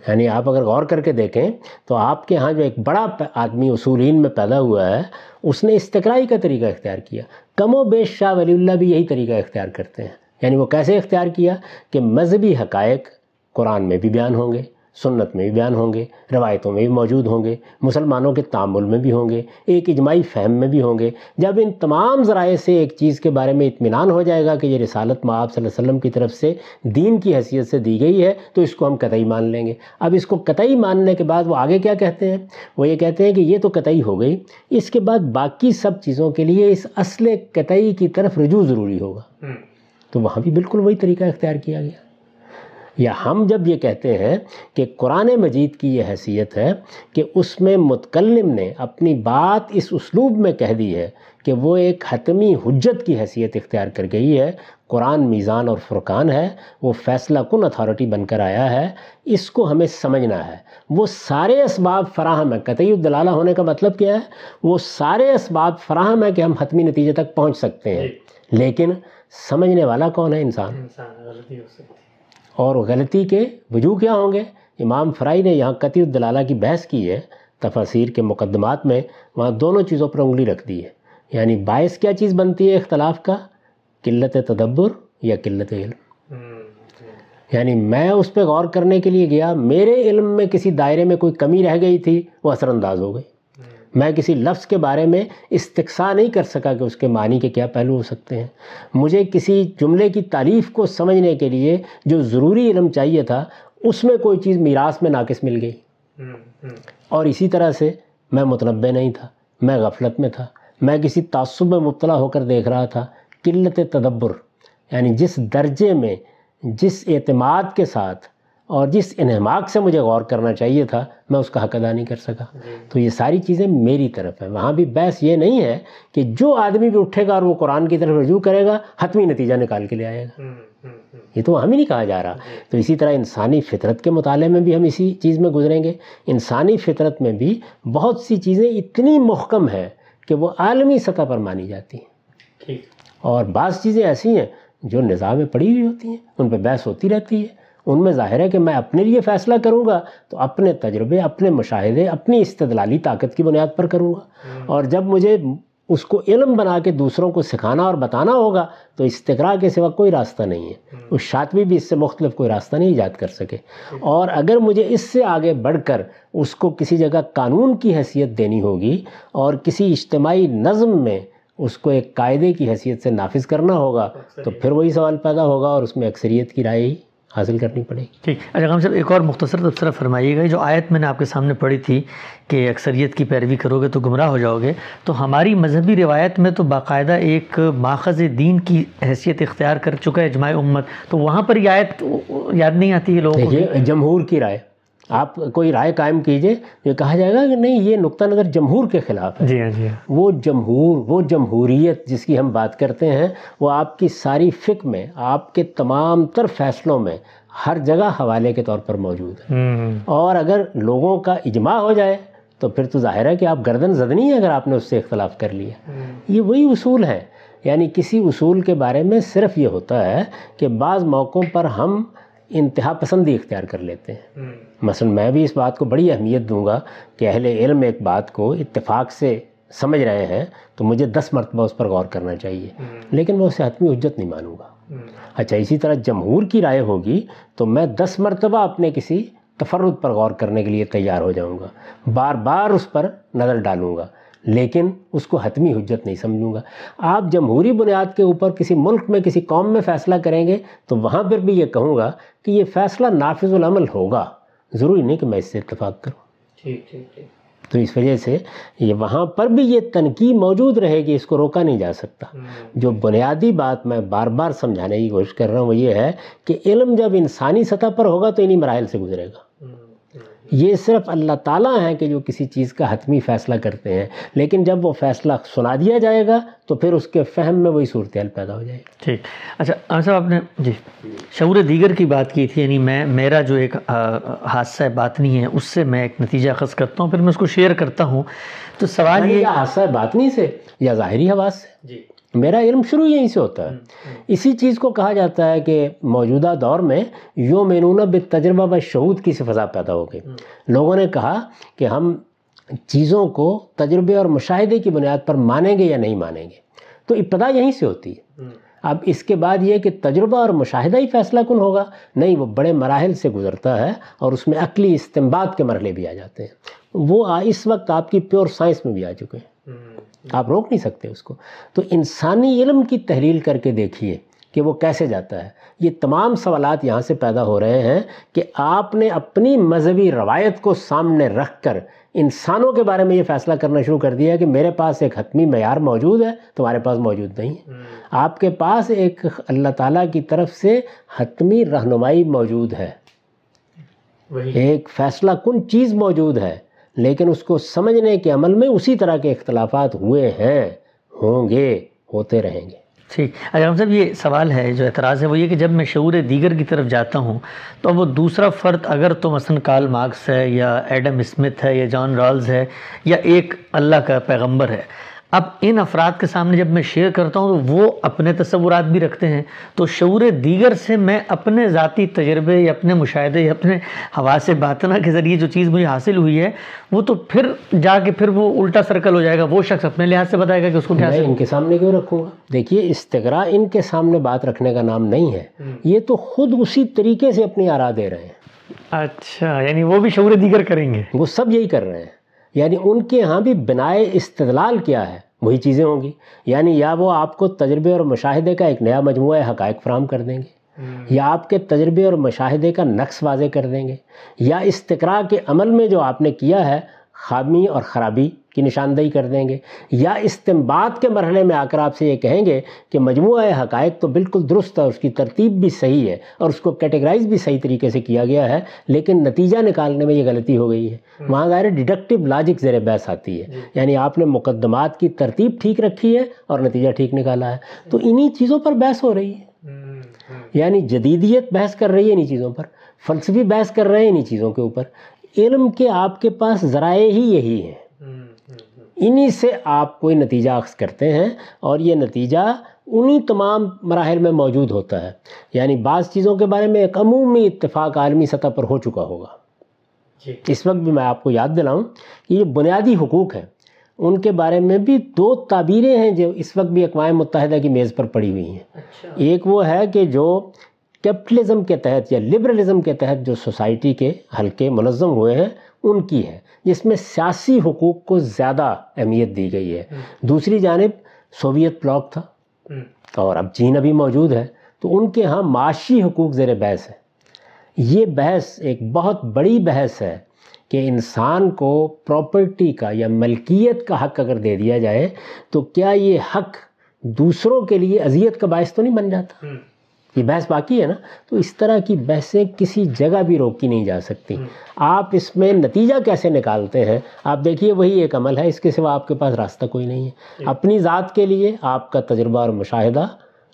یعنی آپ اگر غور کر کے دیکھیں تو آپ کے ہاں جو ایک بڑا آدمی اصولین میں پیدا ہوا ہے اس نے استقرائی کا طریقہ اختیار کیا۔ کم و بیش شاہ ولی اللہ بھی یہی طریقہ اختیار کرتے ہیں۔ یعنی وہ کیسے اختیار کیا؟ کہ مذہبی حقائق قرآن میں بھی بیان ہوں گے۔ سنت میں بھی بیان ہوں گے روایتوں میں بھی موجود ہوں گے مسلمانوں کے تعامل میں بھی ہوں گے ایک اجماعی فہم میں بھی ہوں گے۔ جب ان تمام ذرائع سے ایک چیز کے بارے میں اطمینان ہو جائے گا کہ یہ رسالت معاب صلی اللہ علیہ وسلم کی طرف سے دین کی حیثیت سے دی گئی ہے تو اس کو ہم قطعی مان لیں گے۔ اب اس کو قطعی ماننے کے بعد وہ آگے کیا کہتے ہیں؟ وہ یہ کہتے ہیں کہ یہ تو قطعی ہو گئی اس کے بعد باقی سب چیزوں کے لیے اس اصل قطعی کی طرف رجوع ضروری ہوگا۔ تو وہاں بھی بالکل وہی طریقہ اختیار کیا گیا۔ یا ہم جب یہ کہتے ہیں کہ قرآن مجید کی یہ حیثیت ہے کہ اس میں متکلم نے اپنی بات اس اسلوب میں کہہ دی ہے کہ وہ ایک حتمی حجت کی حیثیت اختیار کر گئی ہے قرآن میزان اور فرقان ہے وہ فیصلہ کن اتھارٹی بن کر آیا ہے اس کو ہمیں سمجھنا ہے۔ وہ سارے اسباب فراہم ہیں۔ قطعی الدلالہ ہونے کا مطلب کیا ہے؟ وہ سارے اسباب فراہم ہے کہ ہم حتمی نتیجے تک پہنچ سکتے ہیں۔ لیکن سمجھنے والا کون ہے انسان؟ اور غلطی کے وجوہ کیا ہوں گے؟ امام فرائی نے یہاں قطع الدلالہ کی بحث کی ہے۔ تفاصیر کے مقدمات میں وہاں دونوں چیزوں پر انگلی رکھ دی ہے۔ یعنی باعث کیا چیز بنتی ہے اختلاف کا؟ قلت تدبر یا قلت علم؟ یعنی میں اس پہ غور کرنے کے لیے گیا، میرے علم میں کسی دائرے میں کوئی کمی رہ گئی تھی، وہ اثر انداز ہو گئی۔ میں کسی لفظ کے بارے میں استقصا نہیں کر سکا کہ اس کے معنی کے کیا پہلو ہو سکتے ہیں۔ مجھے کسی جملے کی تعریف کو سمجھنے کے لیے جو ضروری علم چاہیے تھا اس میں کوئی چیز میراث میں ناقص مل گئی۔ اور اسی طرح سے میں متنبع نہیں تھا میں غفلت میں تھا۔ میں کسی تعصب میں مبتلا ہو کر دیکھ رہا تھا قلت تدبر یعنی جس درجے میں جس اعتماد کے ساتھ اور جس انہماک سے مجھے غور کرنا چاہیے تھا میں اس کا حق ادا نہیں کر سکا۔ تو یہ ساری چیزیں میری طرف ہیں۔ وہاں بھی بحث یہ نہیں ہے کہ جو آدمی بھی اٹھے گا اور وہ قرآن کی طرف رجوع کرے گا حتمی نتیجہ نکال کے لے آئے گا۔ یہ تو ہم ہی نہیں کہا جا رہا۔ جی۔ تو اسی طرح انسانی فطرت کے مطالعے میں بھی ہم اسی چیز میں گزریں گے۔ انسانی فطرت میں بھی بہت سی چیزیں اتنی محکم ہے کہ وہ عالمی سطح پر مانی جاتی ہیں۔ اور بعض چیزیں ایسی ہیں جو نظام میں پڑی ہوئی ہوتی ہیں ان پہ بحث ہوتی رہتی ہے۔ ان میں ظاہر ہے کہ میں اپنے لیے فیصلہ کروں گا تو اپنے تجربے اپنے مشاہدے اپنی استدلالی طاقت کی بنیاد پر کروں گا۔ اور جب مجھے اس کو علم بنا کے دوسروں کو سکھانا اور بتانا ہوگا تو استقرا کے سوا کوئی راستہ نہیں ہے۔ اس شاطوی بھی اس سے مختلف کوئی راستہ نہیں ایجاد کر سکے۔ اور اگر مجھے اس سے آگے بڑھ کر اس کو کسی جگہ قانون کی حیثیت دینی ہوگی اور کسی اجتماعی نظم میں اس کو ایک قاعدے کی حیثیت سے نافذ کرنا ہوگا تو پھر وہی سوال پیدا ہوگا اور اس میں اکثریت کی رائے ہی۔ حاصل کرنی پڑے گی۔ ٹھیک۔ اچھا ہم صاحب ایک اور مختصر تبصرہ فرمائیے گا۔ جو آیت میں نے آپ کے سامنے پڑھی تھی کہ اکثریت کی پیروی کرو گے تو گمراہ ہو جاؤ گے تو ہماری مذہبی روایت میں تو باقاعدہ ایک ماخذ دین کی حیثیت اختیار کر چکا ہے اجماع امت تو وہاں پر یہ آیت یاد نہیں آتی ہے لوگوں کو؟ جمہور کی رائے۔ آپ کوئی رائے قائم کیجیے یہ کہا جائے گا کہ نہیں یہ نقطہ نظر جمہور کے خلاف ہے۔ جی ہاں جی ہاں۔ وہ جمہور وہ جمہوریت جس کی ہم بات کرتے ہیں وہ آپ کی ساری فکر میں آپ کے تمام تر فیصلوں میں ہر جگہ حوالے کے طور پر موجود ہے۔ اور اگر لوگوں کا اجماع ہو جائے تو پھر تو ظاہر ہے کہ آپ گردن زدنی ہے اگر آپ نے اس سے اختلاف کر لیا۔ یہ وہی اصول ہے یعنی کسی اصول کے بارے میں صرف یہ ہوتا ہے کہ بعض موقعوں پر ہم انتہا پسندی اختیار کر لیتے ہیں۔ مثلا میں بھی اس بات کو بڑی اہمیت دوں گا کہ اہل علم ایک بات کو اتفاق سے سمجھ رہے ہیں تو مجھے دس مرتبہ اس پر غور کرنا چاہیے۔ لیکن میں اسے حتمی حجت نہیں مانوں گا۔ اچھا اسی طرح جمہور کی رائے ہوگی تو میں دس مرتبہ اپنے کسی تفرد پر غور کرنے کے لیے تیار ہو جاؤں گا۔ بار بار اس پر نظر ڈالوں گا۔ لیکن اس کو حتمی حجت نہیں سمجھوں گا۔ آپ جمہوری بنیاد کے اوپر کسی ملک میں کسی قوم میں فیصلہ کریں گے تو وہاں پر بھی یہ کہوں گا کہ یہ فیصلہ نافذ العمل ہوگا۔ ضروری نہیں کہ میں اس سے اتفاق کروں۔ ٹھیک ٹھیک ٹھیک۔ تو اس وجہ سے یہ وہاں پر بھی یہ تنقید موجود رہے گی اس کو روکا نہیں جا سکتا۔ جو بنیادی بات میں بار بار سمجھانے کی کوشش کر رہا ہوں وہ یہ ہے کہ علم جب انسانی سطح پر ہوگا تو انہی مراحل سے گزرے گا۔ یہ صرف اللہ تعالیٰ ہیں کہ جو کسی چیز کا حتمی فیصلہ کرتے ہیں لیکن جب وہ فیصلہ سنا دیا جائے گا تو پھر اس کے فہم میں وہی صورتحال پیدا ہو جائے گی۔ ٹھیک۔ اچھا صاحب آپ نے جی شعور دیگر کی بات کی تھی یعنی میں میرا جو ایک حادثہ باطنی ہے اس سے میں ایک نتیجہ خص کرتا ہوں پھر میں اس کو شیئر کرتا ہوں۔ تو سوال یہ حادثہ باطنی سے یا ظاہری حواس سے؟ جی۔ میرا علم شروع یہیں سے ہوتا ہے۔ اسی چیز کو کہا جاتا ہے کہ موجودہ دور میں یو مینون تجربہ ب شعود کی سے فضا پیدا ہو گئی۔ لوگوں نے کہا کہ ہم چیزوں کو تجربے اور مشاہدے کی بنیاد پر مانیں گے یا نہیں مانیں گے۔ تو ابتدا یہیں سے ہوتی ہے۔ اب اس کے بعد یہ کہ تجربہ اور مشاہدہ ہی فیصلہ کن ہوگا؟ نہیں وہ بڑے مراحل سے گزرتا ہے اور اس میں عقلی استمباد کے مرحلے بھی آ جاتے ہیں۔ وہ اس وقت آپ کی پیور سائنس میں بھی آ چکے ہیں۔ آپ روک نہیں سکتے اس کو۔ تو انسانی علم کی تحلیل کر کے دیکھیے کہ وہ کیسے جاتا ہے۔ یہ تمام سوالات یہاں سے پیدا ہو رہے ہیں کہ آپ نے اپنی مذہبی روایت کو سامنے رکھ کر انسانوں کے بارے میں یہ فیصلہ کرنا شروع کر دیا کہ میرے پاس ایک حتمی معیار موجود ہے تمہارے پاس موجود نہیں ہے۔ آپ کے پاس ایک اللہ تعالیٰ کی طرف سے حتمی رہنمائی موجود ہے۔ ایک فیصلہ کن چیز موجود ہے لیکن اس کو سمجھنے کے عمل میں اسی طرح کے اختلافات ہوئے ہیں، ہوں گے، ہوتے رہیں گے۔ ٹھیک۔ اگر ہم صاحب یہ سوال ہے، جو اعتراض ہے، وہ یہ کہ جب میں شعور دیگر کی طرف جاتا ہوں، تو وہ دوسرا فرد اگر تو مثلا کارل مارکس ہے یا ایڈم اسمتھ ہے یا جان رالز ہے یا ایک اللہ کا پیغمبر ہے اب ان افراد کے سامنے جب میں شیئر کرتا ہوں تو وہ اپنے تصورات بھی رکھتے ہیں۔ تو شعور دیگر سے میں اپنے ذاتی تجربے یا اپنے مشاہدے یا اپنے حواس باطنہ کے ذریعے جو چیز مجھے حاصل ہوئی ہے وہ تو پھر جا کے پھر وہ الٹا سرکل ہو جائے گا۔ وہ شخص اپنے لحاظ سے بتائے گا کہ اس کو کیا ان کے سامنے کیوں رکھوں گا؟ دیکھیے استقرا ان کے سامنے بات رکھنے کا نام نہیں ہے۔ یہ تو خود اسی طریقے سے اپنی آرا دے رہے ہیں۔ اچھا یعنی وہ بھی شعور دیگر کریں گے۔ وہ سب یہی کر رہے ہیں۔ یعنی ان کے ہاں بھی بنائے استدلال کیا ہے وہی چیزیں ہوں گی۔ یعنی یا وہ آپ کو تجربے اور مشاہدے کا ایک نیا مجموعہ حقائق فراہم کر دیں گے یا آپ کے تجربے اور مشاہدے کا نقص واضح کر دیں گے یا استقرا کے عمل میں جو آپ نے کیا ہے خامی اور خرابی کی نشاندہی کر دیں گے یا استمباد کے مرحلے میں آ کر آپ سے یہ کہیں گے کہ مجموعہ حقائق تو بالکل درست ہے اس کی ترتیب بھی صحیح ہے اور اس کو کیٹیگرائز بھی صحیح طریقے سے کیا گیا ہے لیکن نتیجہ نکالنے میں یہ غلطی ہو گئی ہے۔ وہاں ظاہر ڈیڈکٹیو لاجک زیر بحث آتی ہے۔ جی۔ یعنی آپ نے مقدمات کی ترتیب ٹھیک رکھی ہے اور نتیجہ ٹھیک نکالا ہے۔ تو انہی چیزوں پر بحث ہو رہی ہے۔ یعنی جدیدیت بحث کر رہی ہے انہی چیزوں پر فلسفی بحث کر رہے ہیں انہی چیزوں کے اوپر۔ علم کے آپ کے پاس ذرائع ہی یہی ہیں۔ انہی سے آپ کوئی نتیجہ اخذ کرتے ہیں اور یہ نتیجہ انہی تمام مراحل میں موجود ہوتا ہے۔ یعنی بعض چیزوں کے بارے میں ایک عمومی اتفاق عالمی سطح پر ہو چکا ہوگا۔ جی۔ اس وقت بھی میں آپ کو یاد دلاؤں کہ یہ بنیادی حقوق ہیں۔ ان کے بارے میں بھی دو تعبیریں ہیں جو اس وقت بھی اقوام متحدہ کی میز پر پڑی ہوئی ہیں۔ اچھا۔ ایک وہ ہے کہ جو کیپٹلزم کے تحت یا لبرلزم کے تحت جو سوسائٹی کے حلقے منظم ہوئے ہیں ان کی ہے۔ جس میں سیاسی حقوق کو زیادہ اہمیت دی گئی ہے۔ دوسری جانب سوویت بلاک تھا۔ اور اب چین ابھی موجود ہے۔ تو ان کے ہاں معاشی حقوق زیر بحث ہے یہ بحث ایک بہت بڑی بحث ہے کہ انسان کو پراپرٹی کا یا ملکیت کا حق اگر دے دیا جائے تو کیا یہ حق دوسروں کے لیے اذیت کا باعث تو نہیں بن جاتا؟ یہ بحث باقی ہے نا تو اس طرح کی بحثیں کسی جگہ بھی روکی نہیں جا سکتی۔ آپ اس میں نتیجہ کیسے نکالتے ہیں؟ آپ دیکھیے وہی ایک عمل ہے اس کے سوا آپ کے پاس راستہ کوئی نہیں ہے۔ اپنی ذات کے لیے آپ کا تجربہ اور مشاہدہ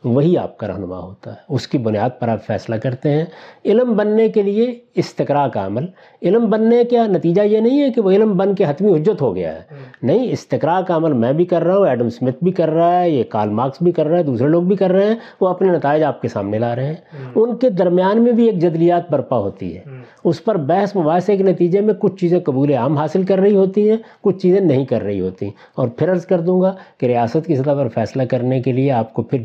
وہی آپ کا رہنما ہوتا ہے۔ اس کی بنیاد پر آپ فیصلہ کرتے ہیں۔ علم بننے کے لیے استقرا کا عمل۔ علم بننے کا نتیجہ یہ نہیں ہے کہ وہ علم بن کے حتمی حجت ہو گیا ہے۔ نہیں استقرا کا عمل میں بھی کر رہا ہوں ایڈم سمتھ بھی کر رہا ہے یہ کارل مارکس بھی کر رہا ہے دوسرے لوگ بھی کر رہے ہیں وہ اپنے نتائج آپ کے سامنے لا رہے ہیں۔ ان کے درمیان میں بھی ایک جدلیات برپا ہوتی ہے۔ اس پر بحث مباحثے کے نتیجے میں کچھ چیزیں قبول عام حاصل کر رہی ہوتی ہیں کچھ چیزیں نہیں کر رہی ہوتی۔ اور پھر عرض کر دوں گا کہ ریاست کی سطح پر فیصلہ کرنے کے لیے آپ کو پھر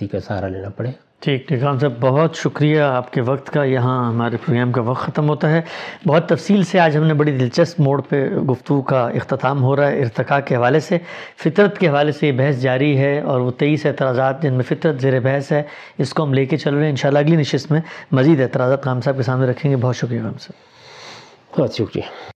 جمہوریتی کا سہارا لینا پڑے۔ ٹھیک ٹھیک ہم صاحب بہت شکریہ آپ کے وقت کا۔ یہاں ہمارے پروگرام کا وقت ختم ہوتا ہے۔ بہت تفصیل سے آج ہم نے بڑی دلچسپ موڑ پہ گفتگو کا اختتام ہو رہا ہے ارتقاء کے حوالے سے۔ فطرت کے حوالے سے یہ بحث جاری ہے اور وہ تیئیس اعتراضات جن میں فطرت زیر بحث ہے اس کو ہم لے کے چل رہے ہیں۔ انشاءاللہ اگلی نشست میں مزید اعتراضات خام صاحب کے سامنے رکھیں گے۔ بہت شکریہ خام صاحب۔ بہت شکریہ۔